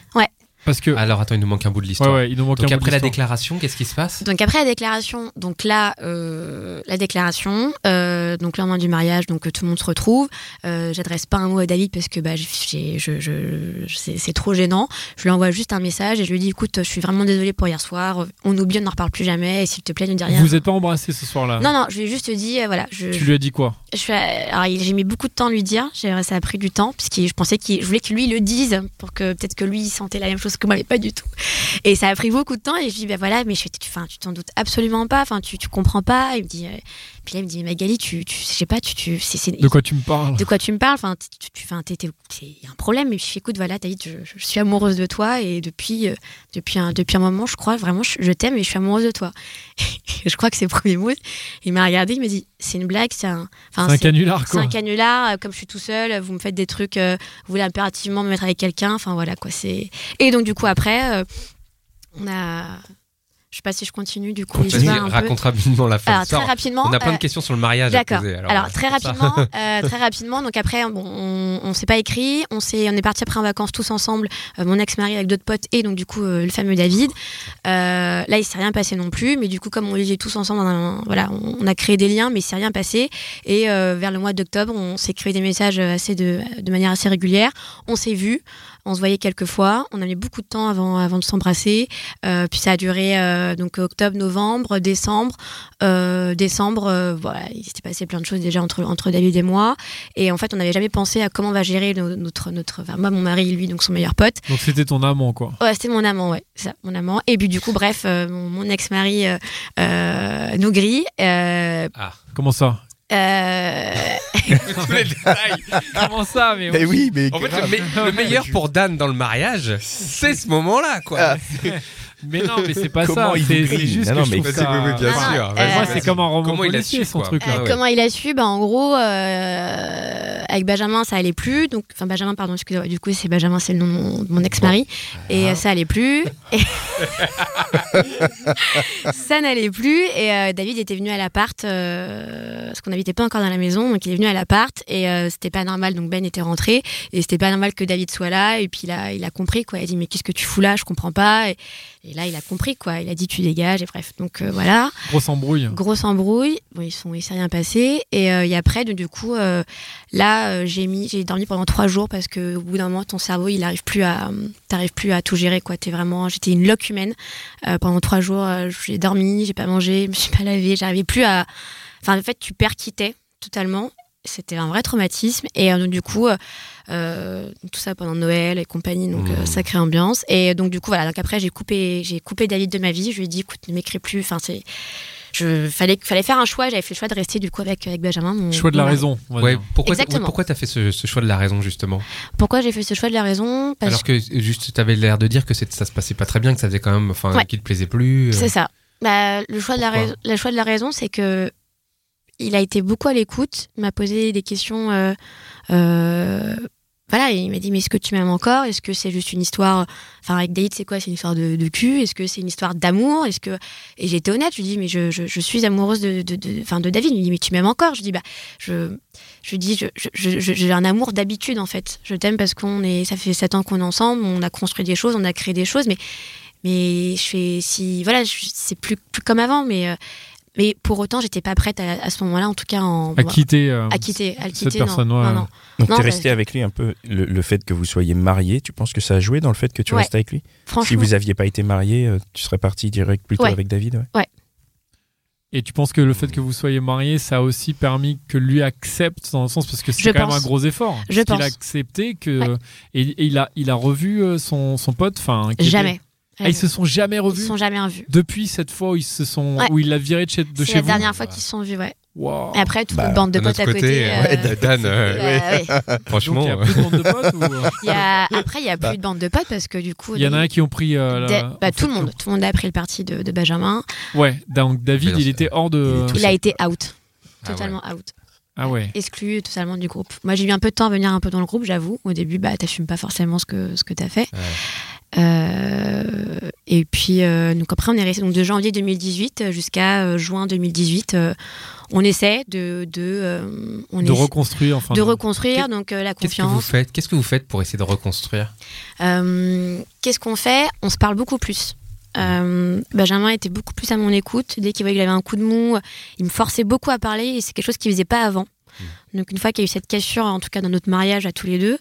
S1: Parce que
S3: Alors attends, il nous manque un bout de l'histoire.
S1: ouais, il nous manque
S3: Donc
S1: bout
S3: après la déclaration, qu'est-ce qui se passe?
S4: Donc après la déclaration, donc là, euh, la déclaration, euh, donc le lendemain du mariage, donc euh, tout le monde se retrouve. Euh, J'adresse pas un mot à David parce que bah, j'ai- je, je, c'est trop gênant. Je lui envoie juste un message et je lui dis, écoute, je suis vraiment désolée pour hier soir. On oublie, on n'en reparle plus jamais. Et s'il te plaît, ne dis rien.
S1: Vous êtes pas embrassés ce soir-là
S4: Non, non, je lui ai juste dit, euh, voilà, je,
S1: Tu lui as dit quoi?
S4: J'ai mis beaucoup de temps à lui dire. Ça a pris du temps parce que je pensais qu'il, je voulais que lui le dise pour que peut-être que lui il sentait la même chose que moi, mais pas du tout. Et ça a pris beaucoup de temps. Et je dis, ben voilà, mais je fais, tu, enfin, tu t'en doutes absolument pas. Enfin, tu, tu comprends pas. Il me dit, euh, puis là il me dit, Magali, tu, tu, je sais pas, tu, tu, c'est, c'est-
S1: De quoi tu me parles?
S4: De quoi tu me parles? Enfin, tu, tu, enfin, il y a un problème. Et je fais, écoute, voilà, Taïd, je, je suis amoureuse de toi et depuis, euh, depuis un, depuis un moment, je crois vraiment, je, je t'aime et je suis amoureuse de toi. je crois que c'est le premier mot. Il m'a regardé, il m'a dit, c'est une blague, c'est un, enfin,
S1: C'est un canular
S4: c'est
S1: quoi.
S4: un canular, euh, comme je suis tout seul, vous me faites des trucs, euh, vous voulez impérativement me mettre avec quelqu'un, enfin voilà quoi, c'est. Et donc du coup après, euh, on a. Je sais pas si je continue du coup
S3: Continue,
S4: peu.
S3: raconte rapidement la fin
S4: Alors très rapidement.
S3: On a plein
S4: euh,
S3: de questions sur le mariage
S4: D'accord. Alors,
S3: Alors,
S4: très rapidement, euh, très rapidement. Donc après, bon, on, on s'est pas écrit. On s'est, on est parti après en vacances tous ensemble. euh, mon ex-mari avec d'autres potes et donc du coup euh, le fameux David. Euh, là, il s'est rien passé non plus. Mais du coup, comme on vivait tous ensemble, dans un- voilà, on, on a créé des liens, mais il s'est rien passé. Et euh, vers le mois d'octobre, on s'est créé des messages assez de, de manière assez régulière. On s'est vus. On se voyait quelques fois. On a mis beaucoup de temps avant, avant de s'embrasser. Euh, puis ça a duré euh, donc octobre, novembre, décembre. Euh, décembre, voilà, il s'était passé plein de choses déjà entre, entre David et moi. Et en fait, on n'avait jamais pensé à comment on va gérer no- notre, notre, enfin, moi, mon mari, lui, donc son meilleur pote.
S1: Donc c'était ton amant quoi.
S4: Ouais, c'était mon amant, ouais, ça, mon amant. Et puis du coup, bref, mon, mon ex-mari nous grille. Euh,
S1: Comment ça?
S4: Euh,
S3: Tous les détails.
S1: Comment ça mais
S2: Mais oui, mais
S3: En fait,
S2: grave.
S3: le, me- le meilleur pour Dan dans le mariage, c'est ce moment-là, quoi.
S2: Ah.
S1: Mais non, mais c'est pas
S2: Comment
S1: ça.
S2: il
S1: C'est juste
S2: Non,
S1: que
S2: non,
S1: je trouve
S3: c'est-
S1: ça.
S3: oui, oui, bien
S4: Ah,
S3: sûr.
S4: euh,
S1: Moi, c'est comme un roman
S3: Comment il a su,
S1: son truc là.
S3: Ah ouais.
S4: Comment il a su bah, En gros, euh, avec Benjamin, ça allait plus. Donc, enfin, Benjamin, pardon, excusez-moi. Du coup, c'est Benjamin, c'est le nom de mon, de mon ex-mari. Et euh, ça allait plus. Et- ça n'allait plus. Et euh, David était venu à l'appart, euh, parce qu'on n'habitait pas encore dans la maison. Donc, il est venu à l'appart. Et euh, c'était pas normal. Donc, Ben était rentré. Et c'était pas normal que David soit là. Et puis, il a, il a compris, quoi. Il a dit, mais qu'est-ce que tu fous là? Je comprends pas. Et, et là, il a compris, quoi. Il a dit, tu dégages. Et bref. Donc, euh, voilà.
S1: Grosse embrouille.
S4: Grosse embrouille, bon, ils sont, il s'est rien passé. Et, euh, et après, donc, du coup, euh, là, j'ai mis, j'ai dormi pendant trois jours parce que au bout d'un moment, ton cerveau, il arrive plus à, t'arrives plus à tout gérer, quoi. T'es vraiment, j'étais une loque humaine pendant trois jours. j'ai dormi, j'ai pas mangé, je me suis pas lavé, j'arrivais plus à, enfin, en fait, tu perds qui t'es totalement. C'était un vrai traumatisme. Et euh, donc, du coup, euh, euh, tout ça pendant Noël et compagnie, donc euh,
S3: Mmh.
S4: sacrée ambiance. Et donc, du coup, voilà. Donc après, j'ai coupé, j'ai coupé David de ma vie. Je lui ai dit, écoute, ne m'écris plus. Enfin, c'est je fallait fallait faire un choix. J'avais fait le choix de rester du coup avec avec Benjamin. Mon,
S1: Choix de la
S4: mon
S1: raison.
S3: Ouais, pourquoi t'as-
S4: Exactement.
S3: pourquoi t'as fait ce, ce choix de la raison justement?
S4: Pourquoi j'ai fait ce choix de la raison? Parce
S3: Alors que juste t'avais l'air de dire que ça se passait pas très bien, que ça faisait quand même, enfin,
S4: Ouais.
S3: qu'il te plaisait plus. euh.
S4: C'est ça. Bah, le choix de la raison, le choix de la raison, c'est que il a été beaucoup à l'écoute. Il m'a posé des questions. euh, euh, voilà, il m'a dit mais est-ce que tu m'aimes encore? Est-ce que c'est juste une histoire Enfin, avec David, c'est quoi? C'est une histoire de, cul? Est-ce que c'est une histoire d'amour? Est-ce que Et j'étais honnête. Je lui dis mais je, suis amoureuse de, de, de, David. Il me dit mais tu m'aimes encore? Je dis bah je je lui dis j'ai un amour d'habitude en fait. Je t'aime parce qu'on est ça fait sept ans qu'on est ensemble. On a construit des choses, on a créé des choses, mais mais je fais si voilà c'est plus, plus comme avant mais euh, mais pour autant j'étais pas prête à, à ce moment-là en tout cas en,
S1: À quitter. euh,
S4: à quitter à
S1: cette
S4: quitter non.
S1: personne, ouais,
S4: non, non.
S2: Donc t'es
S4: bah,
S2: resté avec lui un peu. Le, le fait que vous soyez mariés, tu penses que ça a joué dans le fait que tu
S4: Ouais.
S2: restes avec lui? Si
S4: franchement
S2: vous aviez pas été mariés, euh, tu serais parti direct plutôt
S4: Ouais.
S2: avec David ouais
S1: Et tu penses que le fait que vous soyez mariés, ça a aussi permis que lui accepte dans le sens parce que c'est quand même
S4: pense.
S1: un gros effort.
S4: Je
S1: Parce qu'il a
S4: pense.
S1: accepté que
S4: Ouais.
S1: et, et il a il a revu euh, son, son pote. Enfin, qui était-
S4: jamais
S1: Ah, ils se sont jamais
S4: ils
S1: revus
S4: se sont jamais revus
S1: depuis cette fois où ils se sont
S4: Ouais.
S1: où il l'a viré de chez de
S4: c'est
S1: chez
S4: la
S1: vous.
S4: dernière fois qu'ils se sont vus ouais
S1: Wow.
S4: et après toute
S2: Bah,
S4: notre bande de potes à
S3: côté,
S4: côté
S3: euh, ouais, Dan, euh,
S4: bah, ouais.
S3: franchement.
S1: Donc, il y a plus de bande de potes ou,
S4: Il y a- après il y a plus de bande de potes parce que du coup
S1: Il y en a un qui ont pris. euh, la-
S4: bah,
S1: en
S4: tout le monde tout le monde a pris le parti de, de Benjamin
S1: Ouais, donc David, il était hors de.
S2: Il
S4: a été out
S3: Ah ouais.
S4: totalement out
S1: Ah ouais.
S4: exclu totalement du groupe moi j'ai eu un peu de temps à venir un peu dans le groupe j'avoue au début bah t'assumes pas forcément ce que ce que t'as fait
S3: Ouais.
S4: Et puis, euh, donc après, on est resté donc, de janvier 2018 jusqu'à euh, juin 2018. euh, on essaie de, de, euh, on
S1: De
S4: essaie
S1: reconstruire, enfin.
S4: de reconstruire donc euh, la
S3: Qu'est-ce que vous
S4: confiance.
S3: faites Qu'est-ce que vous faites pour essayer de reconstruire?
S4: Euh, Qu'est-ce qu'on fait? On se parle beaucoup plus. Euh, Benjamin était beaucoup plus à mon écoute. Dès qu'il voyait que j'avais un coup de mou, il me forçait beaucoup à parler et c'est quelque chose qu'il faisait pas avant. Donc une fois qu'il y a eu cette cassure, en tout cas dans notre mariage à tous les deux,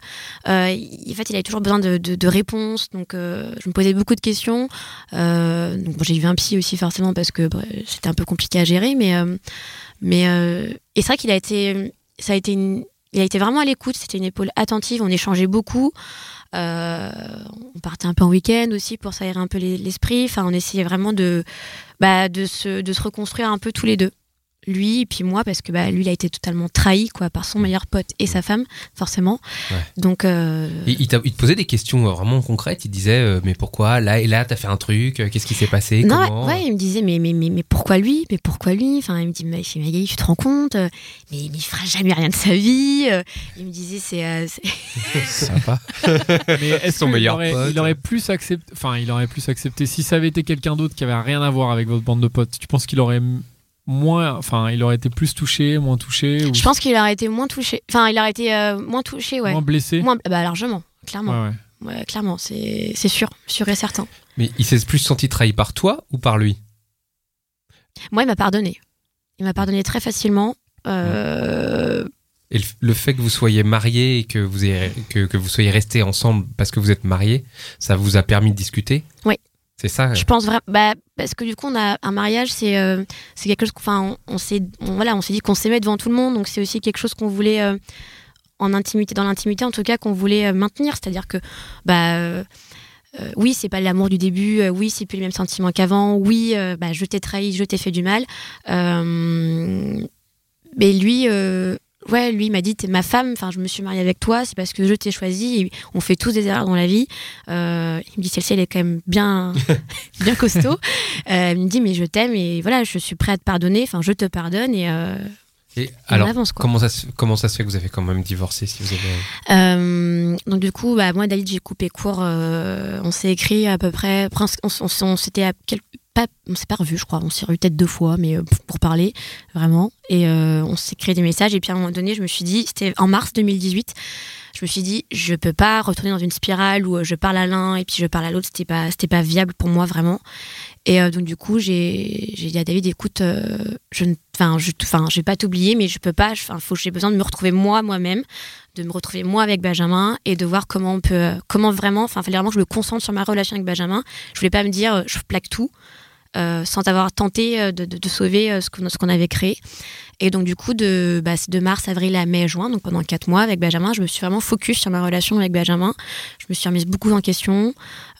S4: euh, en fait il avait toujours besoin de, réponses. Donc euh, je me posais beaucoup de questions. Euh, donc j'ai eu un psy aussi forcément parce que bref, c'était un peu compliqué à gérer, mais mais et c'est vrai qu'il a été, ça a été il a été vraiment à l'écoute. C'était une épaule attentive. On échangeait beaucoup. On partait un peu en week-end aussi pour s'aérer un peu les- l'esprit. Enfin, on essayait vraiment de, bah, de, se, de se reconstruire un peu tous les deux. Lui et puis moi, parce que bah, lui, il a été totalement trahi quoi, par son meilleur pote et sa femme, forcément.
S3: Ouais.
S4: Donc, euh,
S3: il, il t'a- il te posait des questions euh, vraiment concrètes. Il disait euh, mais pourquoi? Là et là t'as fait un truc euh, Qu'est-ce qui s'est passé?
S4: Non,
S3: Comment?
S4: ouais, il me disait mais, mais, mais, mais pourquoi lui? Mais pourquoi lui? Enfin, il me dit mais, Magali, tu te rends compte mais, mais il fera jamais rien de sa vie. Il me disait c'est euh, c'est-
S2: Sympa.
S1: Mais est-ce
S3: Son meilleur
S1: aurait,
S3: pote.
S1: il aurait plus accepté, enfin, il aurait plus accepté si ça avait été quelqu'un d'autre qui avait rien à voir avec votre bande de potes. Tu penses qu'il aurait moins, enfin, il aurait été plus touché, moins touché, ou
S4: Je pense qu'il aurait été moins touché. Enfin, il aurait été euh, moins touché, ouais.
S1: moins blessé
S4: Moins, bah largement, clairement.
S1: Ouais, ouais.
S4: Ouais, clairement, c'est c'est sûr, sûr et certain.
S3: Mais il s'est plus senti trahi par toi ou par lui?
S4: Moi, il m'a pardonné. Il m'a pardonné très facilement. Euh,
S3: Et le, le fait que vous soyez mariés et que vous, ayez, que, que vous soyez restés ensemble parce que vous êtes mariés, ça vous a permis de discuter?
S4: Oui.
S3: C'est ça
S4: Je pense vraiment, bah, parce que du coup, on a un mariage, c'est euh, c'est quelque chose. qu'on- Enfin, on, on s'est, on- voilà, on s'est dit qu'on s'aimait devant tout le monde, donc c'est aussi quelque chose qu'on voulait euh, en intimité, dans l'intimité, en tout cas, qu'on voulait euh, maintenir. C'est-à-dire que, bah. euh, euh, oui, c'est pas l'amour du début. euh, oui, c'est plus les mêmes sentiments qu'avant. Oui, euh, bah, je t'ai trahi, je t'ai fait du mal. Euh, mais lui, euh, ouais, lui il m'a dit t'es ma femme. Enfin, je me suis mariée avec toi, c'est parce que je t'ai choisi. On fait tous des erreurs dans la vie. Euh, il me dit celle-ci elle est quand même bien, bien costaud. Euh, il me dit mais je t'aime et voilà, je suis prêt à te pardonner. Enfin, je te pardonne et, euh,
S3: Et
S4: et
S3: alors,
S4: on avance quoi.
S3: comment ça, se, comment ça se fait que vous avez quand même divorcé si vous avez...
S4: Euh, donc du coup, bah, moi, David, j'ai coupé court. on s'est écrit à peu près. On, on- s'était à quel- pas, on s'est pas revu, je crois. On s'est revu peut-être deux fois, mais euh, pour- parler vraiment. Et euh, on s'est créé des messages. Et puis à un moment donné, je me suis dit, c'était en mars 2018. Je me suis dit, je peux pas retourner dans une spirale où euh, je parle à l'un et puis je parle à l'autre. C'était pas, c'était pas viable pour moi vraiment. Et donc du coup, j'ai, dit à David, écoute, je, ne- enfin, je, enfin, je vais pas t'oublier, mais je peux pas. Enfin, faut, j'ai besoin de me retrouver moi, moi-même de me retrouver moi avec Benjamin et de voir comment on peut comment vraiment enfin fallait vraiment que je me concentre sur ma relation avec Benjamin je voulais pas me dire je plaque tout euh, sans avoir tenté euh, de, de- de sauver euh, ce qu'on ce qu'on avait créé. Et donc du coup, de, bah, de mars, avril à mai, juin, donc pendant quatre mois avec Benjamin, je me suis vraiment focus sur ma relation avec Benjamin. Je me suis remise beaucoup en question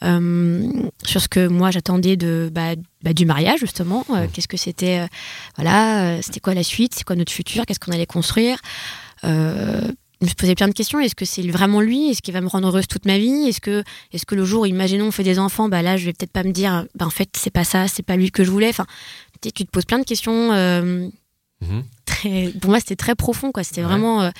S4: euh, sur ce que moi j'attendais de bah, bah, du mariage justement. Euh, Qu'est-ce que c'était, voilà, c'était quoi la suite, c'est quoi notre futur, qu'est-ce qu'on allait construire. Je me posais plein de questions. Est-ce que c'est vraiment lui? Est-ce qu'il va me rendre heureuse toute ma vie? Est-ce que, est-ce que le jour, imaginons, on fait des enfants, bah là, je vais peut-être pas me dire, bah en fait, c'est pas ça, c'est pas lui que je voulais. Enfin, tu te poses plein de questions. euh,
S3: Mhm.
S4: Très, pour moi, c'était très profond, quoi. C'était
S3: Ouais.
S4: vraiment. euh,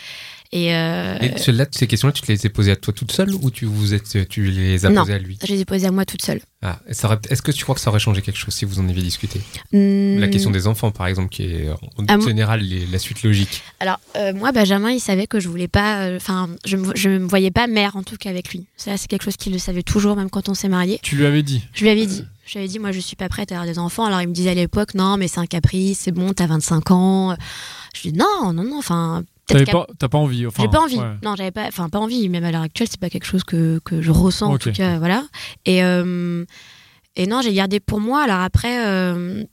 S4: et, euh,
S3: Et celles-là, ces questions-là, tu te les as posées à toi toute seule ou tu, vous êtes, tu les as
S4: Non.
S3: posées à lui
S4: je les ai posées à moi toute seule.
S3: Ah, Est-ce que tu crois que ça aurait changé quelque chose si vous en aviez discuté?
S4: Hmm,
S3: La question des enfants, par exemple, qui est en
S4: Ah,
S3: général les- la suite logique.
S4: Alors, euh, moi, Benjamin, il savait que je voulais pas. euh, Enfin, je, me- je me voyais pas mère, en tout cas, avec lui. Ça, c'est quelque chose qu'il le savait toujours, même quand on s'est mariés.
S1: Tu lui avais dit?
S4: Je lui avais dit. Je lui avais dit, moi, je suis pas prête à avoir des enfants. Alors, il me disait à l'époque, non, mais c'est un caprice, c'est bon, t'as 25 ans. Je lui dis, non, non, non, enfin. Qu'à-
S1: pas, t'as pas envie. Enfin,
S4: J'ai pas envie.
S1: ouais.
S4: Non, j'avais pas. Enfin, pas envie. Même à l'heure actuelle, c'est pas quelque chose que, que je ressens. En tout cas, voilà. Et euh, et non, j'ai gardé pour moi. Alors après, euh,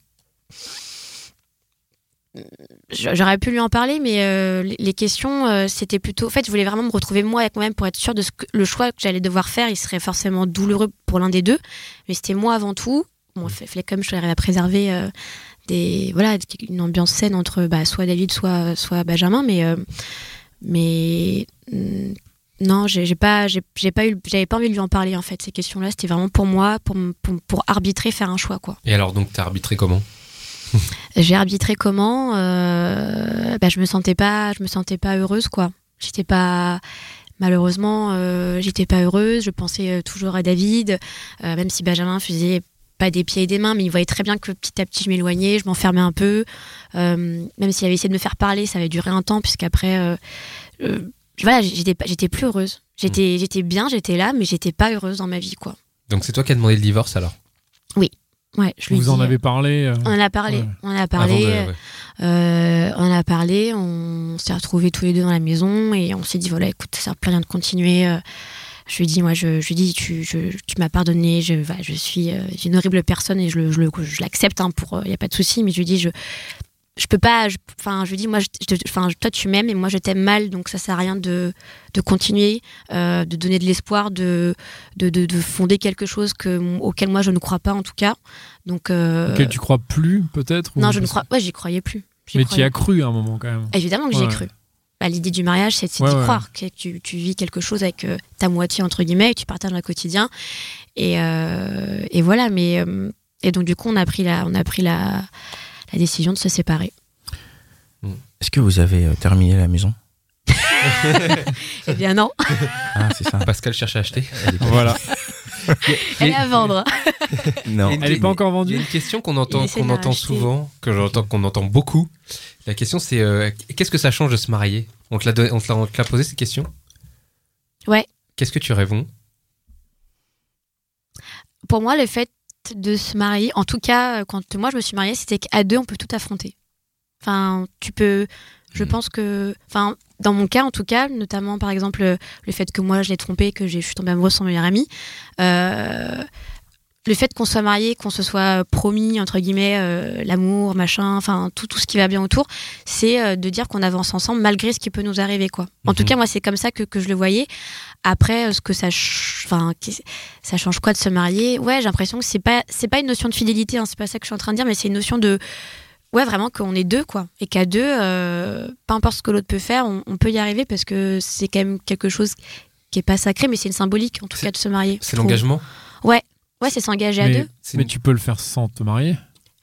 S4: j'aurais pu lui en parler, mais euh, les- questions, euh, c'était plutôt. En fait, je voulais vraiment me retrouver moi avec moi-même pour être sûre de ce que le choix que j'allais devoir faire. Il serait forcément douloureux pour l'un des deux, mais c'était moi avant tout. Bon, il fallait comme je arrive à préserver. euh, des voilà une ambiance saine entre bah, soit David soit soit Benjamin mais mais mm, non j'ai pas j'ai pas eu j'avais pas envie de lui en parler en fait ces questions là c'était vraiment pour moi pour, pour pour arbitrer faire un choix quoi
S3: Et alors, donc, t'as arbitré comment?
S4: j'ai arbitré comment euh, bah, je me sentais pas je me sentais pas heureuse quoi. J'étais pas malheureusement euh, j'étais pas heureuse. Je pensais euh, toujours à David euh, même si Benjamin faisait pas des pieds et des mains mais il voyait très bien que petit à petit je m'éloignais je m'enfermais un peu. Euh, même s'il avait essayé de me faire parler ça avait duré un temps puisqu'après voilà j'étais j'étais plus heureuse. J'étais j'étais bien j'étais là mais j'étais pas heureuse dans ma vie quoi.
S3: Donc, c'est toi qui as demandé le divorce alors?
S4: Ouais je lui
S1: Vous en avez parlé. euh,
S4: on en a parlé
S1: Ouais.
S4: on a parlé
S3: Avant de- ouais.
S4: Euh, on a parlé, on s'est retrouvés tous les deux dans la maison et on s'est dit voilà, écoute, ça sert plus à rien de continuer. Euh, Je lui dis, moi, je, je lui dis, tu, je- tu m'as pardonné, je, je suis une horrible personne et je, le- je, le- je l'accepte, hein, pour, il y a pas de souci, mais je lui dis, je, je peux pas, je- enfin, je lui dis, moi, je, enfin, toi, tu m'aimes et moi, je t'aime mal, donc ça sert à rien de, de continuer, euh, de donner de l'espoir, de, de, de, de fonder quelque chose que, auquel moi, je ne crois pas, en tout cas. Donc, euh,
S1: auquel tu crois plus, peut-être
S4: non, je ne crois, ouais, j'y croyais plus.
S1: Mais tu y as cru à un moment quand même.
S4: Évidemment que j'y ai
S1: Ouais.
S4: cru. Bah, L'idée du mariage, c'est
S1: Ouais,
S4: d'y
S1: ouais.
S4: croire, que tu, tu vis quelque chose avec euh, ta moitié, entre guillemets, et tu partages le quotidien. Et, euh, et voilà, mais. et donc, du coup, on a pris la, on a pris la, la décision de se séparer.
S2: Est-ce que vous avez euh, terminé la maison?
S4: Eh bien, non,
S2: Ah, c'est ça.
S3: Pascal cherche à acheter.
S1: Voilà.
S4: elle est à vendre.
S2: non.
S1: Elle est pas encore
S3: Il y a
S1: vendue
S3: une question qu'on entend, qu'on entend souvent, que j'entends, qu'on entend beaucoup. La question, c'est euh, qu'est-ce que ça change de se marier? On te l'a donné- on te l'a on te l'a posé cette question?
S4: Ouais.
S3: Qu'est-ce que tu réponds?
S4: Pour moi, le fait de se marier, en tout cas, euh, quand moi je me suis mariée, c'était qu'à deux, on peut tout affronter. Enfin, tu peux. Je
S3: Mhm.
S4: pense que. Enfin, dans mon cas, en tout cas, notamment par exemple, le, le fait que moi je l'ai trompé, que j'ai- je suis tombée amoureuse de son meilleur ami. euh, le fait qu'on soit marié, qu'on se soit promis, entre guillemets, euh, l'amour, machin, enfin, tout, tout ce qui va bien autour, c'est euh, de dire qu'on avance ensemble malgré ce qui peut nous arriver, quoi. En tout
S3: Mhm.
S4: cas, moi, c'est comme ça que, que je le voyais. Après, euh, ce que ça, enfin, ça change quoi de se marier? Ouais, j'ai l'impression que c'est pas, c'est pas une notion de fidélité, hein, c'est pas ça que je suis en train de dire, mais c'est une notion de, ouais, vraiment qu'on est deux, quoi, et qu'à deux, euh, peu importe ce que l'autre peut faire, on, on peut y arriver parce que c'est quand même quelque chose qui est pas sacré, mais c'est une symbolique, en tout cas, de se marier.
S3: C'est l'engagement?
S4: Ouais, c'est s'engager à deux,
S1: mais
S3: une-
S1: tu peux le faire sans te marier.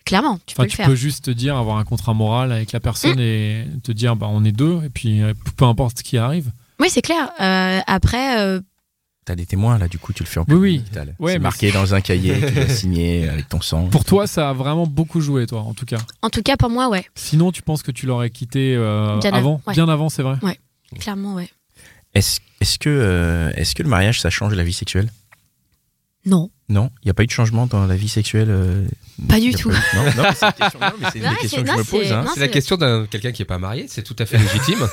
S4: clairement, tu peux
S1: Enfin,
S4: le
S1: tu
S4: faire.
S1: peux juste te dire, avoir un contrat moral avec la personne et te dire, bah, on est deux, et puis euh, peu importe ce qui arrive.
S4: Oui, c'est clair. Euh, après, euh,
S2: T'as des témoins là, du coup, tu le fais en
S1: Oui,
S2: public.
S1: oui. Ouais,
S2: c'est
S1: mais
S2: marqué dans un cahier, tu l'as signé avec ton sang.
S1: Pour toi, ça a vraiment beaucoup joué, toi, en tout cas.
S4: en tout cas, pour moi, ouais,
S1: Sinon, tu penses que tu l'aurais quitté euh,
S4: Bien
S1: avant?
S4: ouais.
S1: Bien avant, c'est vrai
S4: clairement, ouais.
S2: Est-ce est-ce que, euh, est-ce que le mariage, ça change la vie sexuelle?
S4: Non.
S2: Non, il n'y a pas eu de changement dans la vie sexuelle euh,
S4: Pas du tout.
S2: eu- Non, non, mais c'est une question, non, mais c'est une
S4: Non,
S2: des questions
S4: c'est-
S2: que je me pose.
S4: c'est-
S2: hein.
S3: C'est la question d'un quelqu'un qui est pas marié, c'est tout à fait légitime.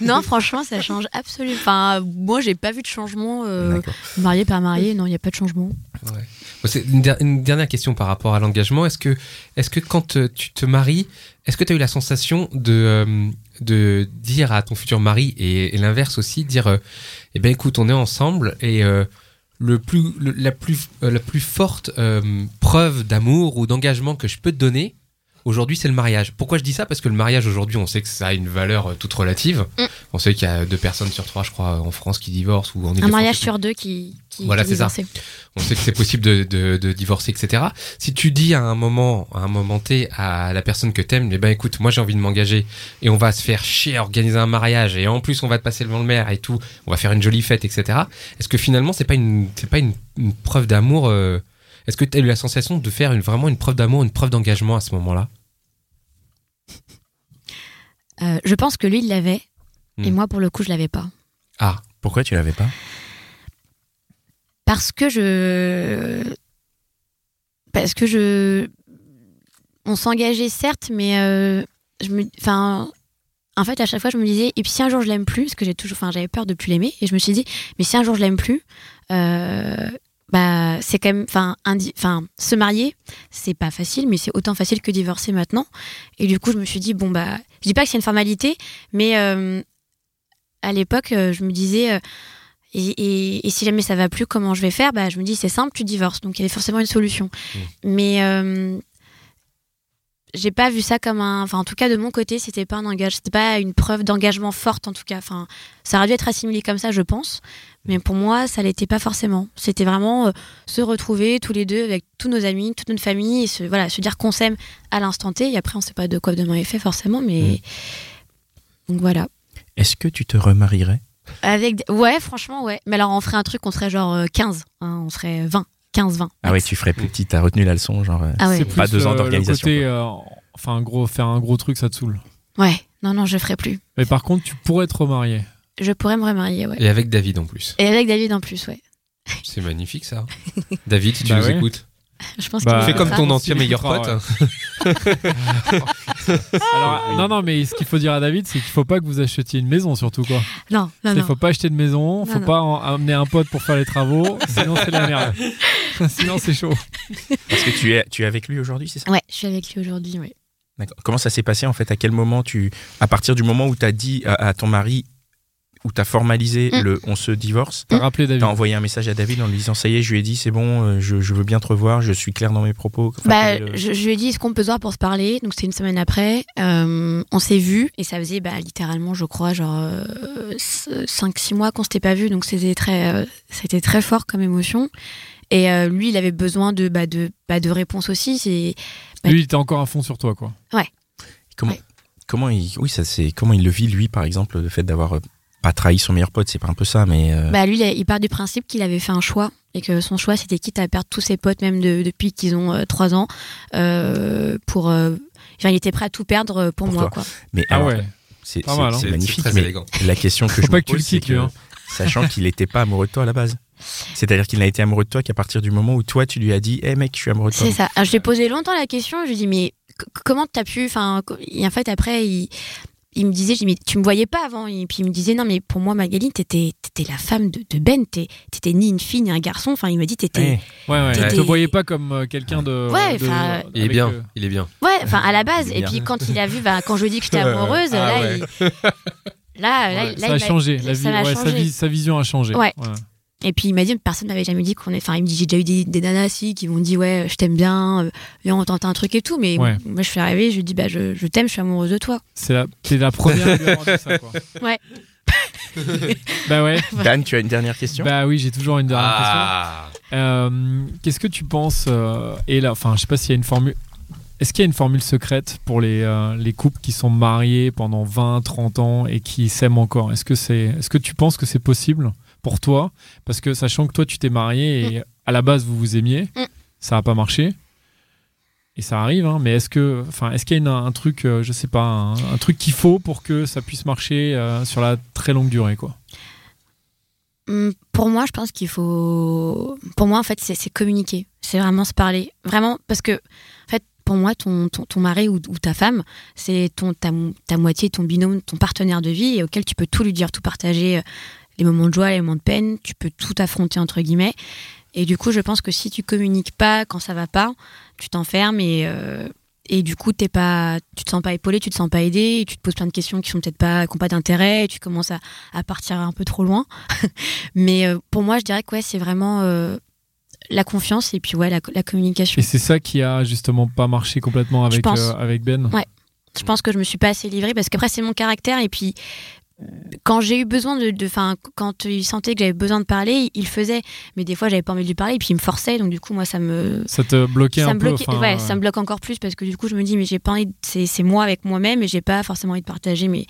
S4: Non, franchement, ça change absolument. Enfin, moi, j'ai pas vu de changement. euh, marié, pas marié, non, il n'y a pas de changement.
S3: Ouais. Bon, c'est une, der- une dernière question par rapport à l'engagement. Est-ce que, est-ce que quand euh, tu te maries, est-ce que tu as eu la sensation de, euh, de dire à ton futur mari et, l'inverse aussi, dire, euh, eh ben écoute, on est ensemble et euh, le plus, le- la plus, euh, la plus forte euh, preuve d'amour ou d'engagement que je peux te donner. Aujourd'hui, c'est le mariage. Pourquoi je dis ça? Parce que le mariage aujourd'hui, on sait que ça a une valeur euh, toute relative.
S4: Mm.
S3: On sait qu'il y a deux personnes sur trois, je crois, en France qui divorcent ou en
S4: Un mariage sur deux qui, qui,
S3: Voilà, c'est ça. On sait que c'est possible de, de, de divorcer, etc. Si tu dis à un moment, à un moment T, à la personne que t'aimes, eh ben écoute, moi j'ai envie de m'engager et on va se faire chier à organiser un mariage et en plus on va te passer devant le maire et tout, on va faire une jolie fête, etc. Est-ce que finalement c'est pas une, c'est pas une, une preuve d'amour euh, Est-ce que tu as eu la sensation de faire une, vraiment une preuve d'amour, une preuve d'engagement à ce moment-là?
S4: Euh, je pense que lui, il l'avait. Et
S3: Hmm.
S4: moi, pour le coup, je l'avais pas.
S3: Ah,
S2: Pourquoi tu l'avais pas?
S4: Parce que je. Parce que je. On s'engageait, certes, mais. euh, je me... Enfin. En fait, à chaque fois, je me disais, et puis si un jour je l'aime plus, parce que j'ai toujours, enfin, j'avais peur de plus l'aimer, et je me suis dit, mais si un jour je l'aime plus, euh, bah, c'est quand même, enfin, se marier, c'est pas facile, mais c'est autant facile que divorcer maintenant. Et du coup, je me suis dit, bon, bah, je dis pas que c'est une formalité, mais euh, à l'époque, euh, je me disais, euh, et, et- et si jamais ça va plus, comment je vais faire? Bah, je me dis, c'est simple, tu divorces. Donc, il y avait forcément une solution. Mais euh, j'ai pas vu ça comme un. Enfin, en tout cas, de mon côté, c'était pas un engagement, c'était pas une preuve d'engagement forte, en tout cas. Enfin, ça aurait dû être assimilé comme ça, je pense. Mais pour moi, ça l'était pas forcément. C'était vraiment euh, se retrouver tous les deux avec tous nos amis, toute notre famille, et se, voilà, se dire qu'on s'aime à l'instant T. Et après, on sait pas de quoi demain est fait, forcément. Mais. Donc voilà.
S2: Est-ce que tu te remarierais?
S4: Avec des- Ouais, franchement, ouais. Mais alors, on ferait un truc, on serait genre euh, 15. hein, on serait 20. 15, 20.
S2: Ah ouais, tu ferais plus petit, t'as retenu la leçon, genre. euh,
S4: Ah ouais.
S1: C'est
S2: Pas
S1: plus
S2: deux ans d'organisation,
S1: euh, enfin, gros, faire un gros truc, ça te saoule.
S4: Ouais. Non, non, je ferais plus.
S1: Mais par contre, tu pourrais te remarier.
S4: Je pourrais me remarier, ouais.
S3: et avec David en plus.
S4: Et avec David en plus, ouais.
S3: C'est magnifique ça. David, si tu
S1: Bah
S3: nous
S1: ouais.
S3: écoutes,
S4: Je pense
S1: Bah,
S4: qu'il
S3: fais
S4: me
S3: comme ton ancien meilleur pote.
S1: Alors, non, non, mais ce qu'il faut dire à David, c'est qu'il faut pas que vous achetiez une maison, surtout quoi.
S4: Non, non,
S1: Il
S4: non.
S1: faut pas acheter de maison, faut
S4: non.
S1: pas en- amener un pote pour faire les travaux, sinon c'est la merde. sinon c'est chaud.
S2: Parce que tu es, tu es avec lui aujourd'hui, c'est ça?
S4: Ouais, je suis avec lui aujourd'hui.
S2: D'accord. Comment ça s'est passé en fait? À quel moment tu. À partir du moment où tu as dit à, à ton mari, où tu as formalisé
S4: Mm.
S2: le on se divorce,
S1: T'as rappelé David
S2: tu as envoyé un message à David en lui disant ça y est, je lui ai dit c'est bon, euh, je, je veux bien te revoir, je suis clair dans mes propos. Enfin,
S4: Bah,
S2: le-
S4: je, je lui ai dit est-ce qu'on peut se voir pour se parler? Donc c'était une semaine après. Euh, on s'est vu et ça faisait bah, littéralement, je crois, genre 5-6 mois qu'on s'était pas vu. Donc c'était très, euh, c'était très fort comme émotion. Et euh, lui, il avait besoin de, bah, de, bah, de réponses aussi. C'est
S1: Lui, il était encore à fond sur toi, quoi.
S2: Comment,
S4: Ouais.
S2: comment il, oui, ça c'est comment il le vit lui, par exemple, le fait d'avoir euh, pas trahi son meilleur pote, c'est pas un peu ça, mais euh,
S4: Bah lui, il part du principe qu'il avait fait un choix et que son choix, c'était quitte à perdre tous ses potes, même de- depuis qu'ils ont euh, 3 ans, euh, pour... euh, enfin, il était prêt à tout perdre pour,
S2: Pour
S4: moi,
S2: toi.
S4: quoi.
S2: mais
S1: Ah
S2: alors,
S1: ouais.
S2: c'est
S1: hein.
S2: c'est magnifique.
S3: c'est très
S2: mais
S3: élégant.
S2: la question que je
S1: pas
S2: me
S1: que tu le
S2: pose, c'est
S1: quittes, lui, hein.
S2: sachant qu'il n'était pas amoureux de toi à la base. C'est-à-dire qu'il n'a été amoureux de toi qu'à partir du moment où toi tu lui as dit, hé mec, je suis amoureux de toi.
S4: C'est ça. Alors, je lui ai posé longtemps la question. Je lui ai dit, mais comment t'as pu. Enfin, et en fait, après, il, il me disait, je lui ai dit, mais tu me voyais pas avant. Et puis il me disait, non, mais pour moi, Magali, t'étais étais la femme de, de Ben. T'étais ni une fille ni un garçon. Enfin, il m'a dit, t'étais.
S1: Ouais, ouais. Te voyais pas comme euh, quelqu'un de.
S4: Ouais,
S1: de-
S4: enfin,
S3: Il est bien,
S1: euh,
S3: il est bien.
S4: Ouais, enfin, à la base. Et puis quand il a vu, bah, quand je lui ai dit que j'étais amoureuse,
S3: Ah
S4: là,
S3: ouais.
S4: il- là, là,
S1: ouais,
S4: là,
S1: ça a changé. La vie,
S4: ça m'a
S1: ouais, sa,
S4: changé.
S1: vie- sa vision a changé.
S4: Ouais. Et puis il m'a dit, personne m'avait jamais dit qu'on est. Enfin, il me dit, j'ai déjà eu des, des nanas si qui m'ont dit, ouais, je t'aime bien, euh, viens, on tente un truc et tout. Mais
S1: Ouais.
S4: moi, je suis arrivée, je lui ai dit, bah, je, je t'aime, je suis amoureuse de toi.
S1: C'est la, t'es la première à lui avoir dit ça, quoi.
S4: Ouais.
S1: bah ouais.
S2: Dan, tu as une dernière question?
S1: Bah oui, j'ai toujours une dernière
S3: Ah,
S1: question. Euh, Qu'est-ce que tu penses euh, Et là, enfin, je sais pas s'il y a une formule. Est-ce qu'il y a une formule secrète pour les, euh, les couples qui sont mariés pendant 20, 30 ans et qui s'aiment encore? Est-ce que, c'est, est-ce que tu penses que c'est possible? Pour toi Parce que sachant que toi, tu t'es marié et à la base, vous vous aimiez,
S4: Mm.
S1: ça n'a pas marché. Et ça arrive, hein, mais est-ce que, enfin, est-ce qu'il y a une- un truc, euh, je sais pas, un, un truc qu'il faut pour que ça puisse marcher euh, sur la très longue durée, quoi?
S4: Hum, Pour moi, je pense qu'il faut. Pour moi, en fait, c'est communiquer. C'est vraiment se parler. Vraiment, parce que, en fait, pour moi, ton, ton, ton mari ou, ou ta femme, c'est ton, ta, ta moitié, ton binôme, ton partenaire de vie, auquel tu peux tout lui dire, tout partager, euh, les moments de joie, les moments de peine, tu peux tout affronter, entre guillemets. Et du coup, je pense que si tu communiques pas quand ça va pas, tu t'enfermes et. euh, et du coup, t'es pas, tu te sens pas épaulé, tu te sens pas aidé, et tu te poses plein de questions qui sont peut-être pas, qui ont pas d'intérêt, et tu commences à, à partir un peu trop loin. Mais euh, pour moi, je dirais que ouais, c'est vraiment euh, la confiance et puis ouais, la, la communication.
S1: Et c'est ça qui a justement pas marché complètement avec, euh, avec Ben?
S4: Ouais. Je pense que je me suis pas assez livrée parce qu'après c'est mon caractère et puis quand j'ai eu besoin de, de, fin, quand il sentait que j'avais besoin de parler, il faisait. Mais des fois, j'avais pas envie de lui parler et puis il me forçait. Donc du coup, moi, ça me,
S1: Ça te bloquait
S4: ça
S1: un
S4: me bloquait, ouais,
S1: euh,
S4: ça me bloque encore plus parce que du coup, je me dis, mais j'ai pas envie, c'est, moi avec moi-même et j'ai pas forcément envie de partager. Mais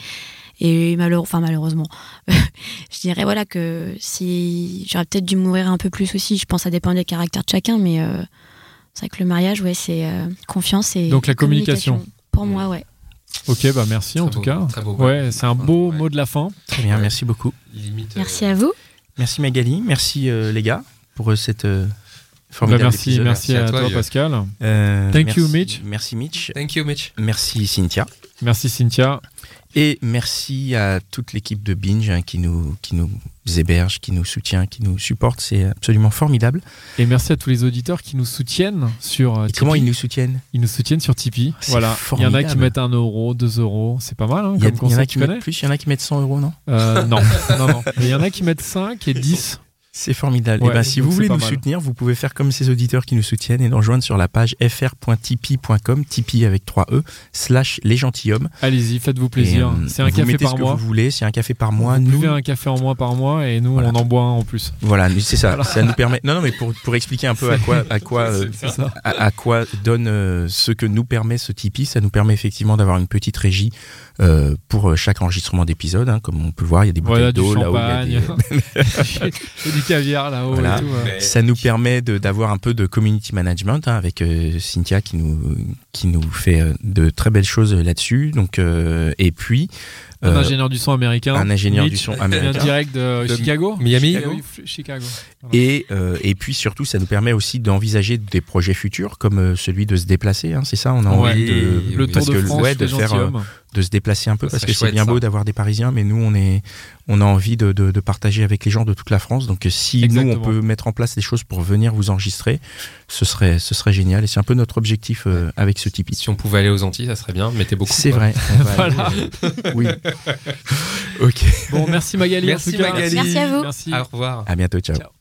S4: et malheure, enfin malheureusement, je dirais voilà que si j'aurais peut-être dû mourir un peu plus aussi. Je pense que ça dépend des caractères de chacun, mais euh, c'est vrai que le mariage, ouais, c'est euh, confiance et
S1: Donc la communication.
S4: Pour moi, ouais.
S1: Ok, bah merci en tout cas.
S3: très beau.
S1: Ouais, c'est un beau
S3: Ouais.
S1: mot de la fin.
S2: Très bien, merci beaucoup.
S3: Limite,
S4: Merci
S3: euh,
S4: à vous.
S2: Merci Magali, merci euh, les gars pour euh, cette euh,
S1: Bah,
S2: formidable
S1: merci,
S2: épisode.
S1: merci,
S3: Merci à
S1: à,
S3: toi.
S1: Pascal.
S2: Euh,
S1: Thank
S2: merci-
S1: you, Mitch.
S2: Merci Mitch.
S3: Thank you, Mitch.
S2: Merci Cynthia.
S1: Merci Cynthia.
S2: Et merci à toute l'équipe de Binge hein, qui, nous, qui nous héberge, qui nous soutient, qui nous supporte. C'est absolument formidable.
S1: Et merci à tous les auditeurs qui nous soutiennent sur euh,
S2: Et comment
S1: Tipeee.
S2: ils nous soutiennent
S1: Ils nous soutiennent sur Tipeee. Voilà. Il y en a qui mettent 1 euro, 2 euros. C'est pas mal, hein,
S2: Il y,
S1: comme
S2: y en a qui mettent plus, il y en a qui mettent 100 euros, non?
S1: Euh, Non, non, non. Mais il y en a qui mettent 5 et 10.
S2: C'est formidable.
S1: Ouais,
S2: et ben, si vous voulez nous
S1: mal.
S2: soutenir, vous pouvez faire comme ces auditeurs qui nous soutiennent et nous rejoindre sur la page fr.tipeee.com, Tipeee avec 3 E, slash les gentilshommes.
S1: Allez-y, faites-vous plaisir.
S2: euh,
S1: C'est un café par mois.
S2: vous voulez, c'est un café par mois. Nous,
S1: un café en mois par mois et nous,
S2: Voilà.
S1: on en boit un en plus.
S2: voilà, c'est ça.
S1: Voilà.
S2: Ça nous permet. Non, non, mais pour, pour expliquer un peu à quoi, à quoi, euh, à quoi donne euh, ce que nous permet ce Tipeee. Ça nous permet effectivement d'avoir une petite régie euh, pour euh, chaque enregistrement d'épisode. hein. Comme on peut voir, il y a des bouteilles
S1: Voilà,
S2: d'eau là où il y a des-
S1: du caviar là-haut
S2: Voilà.
S1: et tout. ouais.
S2: Ça nous permet d'avoir un peu de community management hein, avec euh, Cynthia qui nous qui nous fait euh, de très belles choses là-dessus. Donc euh, et puis
S1: Un
S2: euh,
S1: ingénieur du son américain.
S2: un ingénieur
S1: Mitch,
S2: du son
S1: qui vient
S2: américain.
S1: direct de,
S3: De
S1: Chicago.
S3: Miami.
S1: Chicago. Chicago. Voilà.
S2: Et, euh, et puis surtout, ça nous permet aussi d'envisager des projets futurs, comme celui de se déplacer. hein, c'est ça, on a
S1: Ouais.
S2: envie de,
S1: Le Tour de
S2: que,
S1: France,
S2: ouais, de faire, euh. De se déplacer un peu,
S3: Ça
S2: parce que c'est bien
S3: ça.
S2: beau d'avoir des Parisiens, mais nous, on est, on a envie de, de, de partager avec les gens de toute la France. Donc, euh, si nous, on peut mettre en place des choses pour venir vous enregistrer, ce serait, ce serait génial. Et c'est un peu notre objectif euh, avec ce Tipeee.
S3: Si on pouvait aller aux Antilles, ça serait bien. Mettez beaucoup.
S2: C'est vrai.
S1: Voilà.
S2: aller- oui. ok.
S1: Bon, merci Magali.
S3: Merci
S1: en tout cas.
S3: Magali.
S4: Merci à vous.
S1: Merci.
S3: Au revoir.
S2: À bientôt. ciao.
S1: Ciao.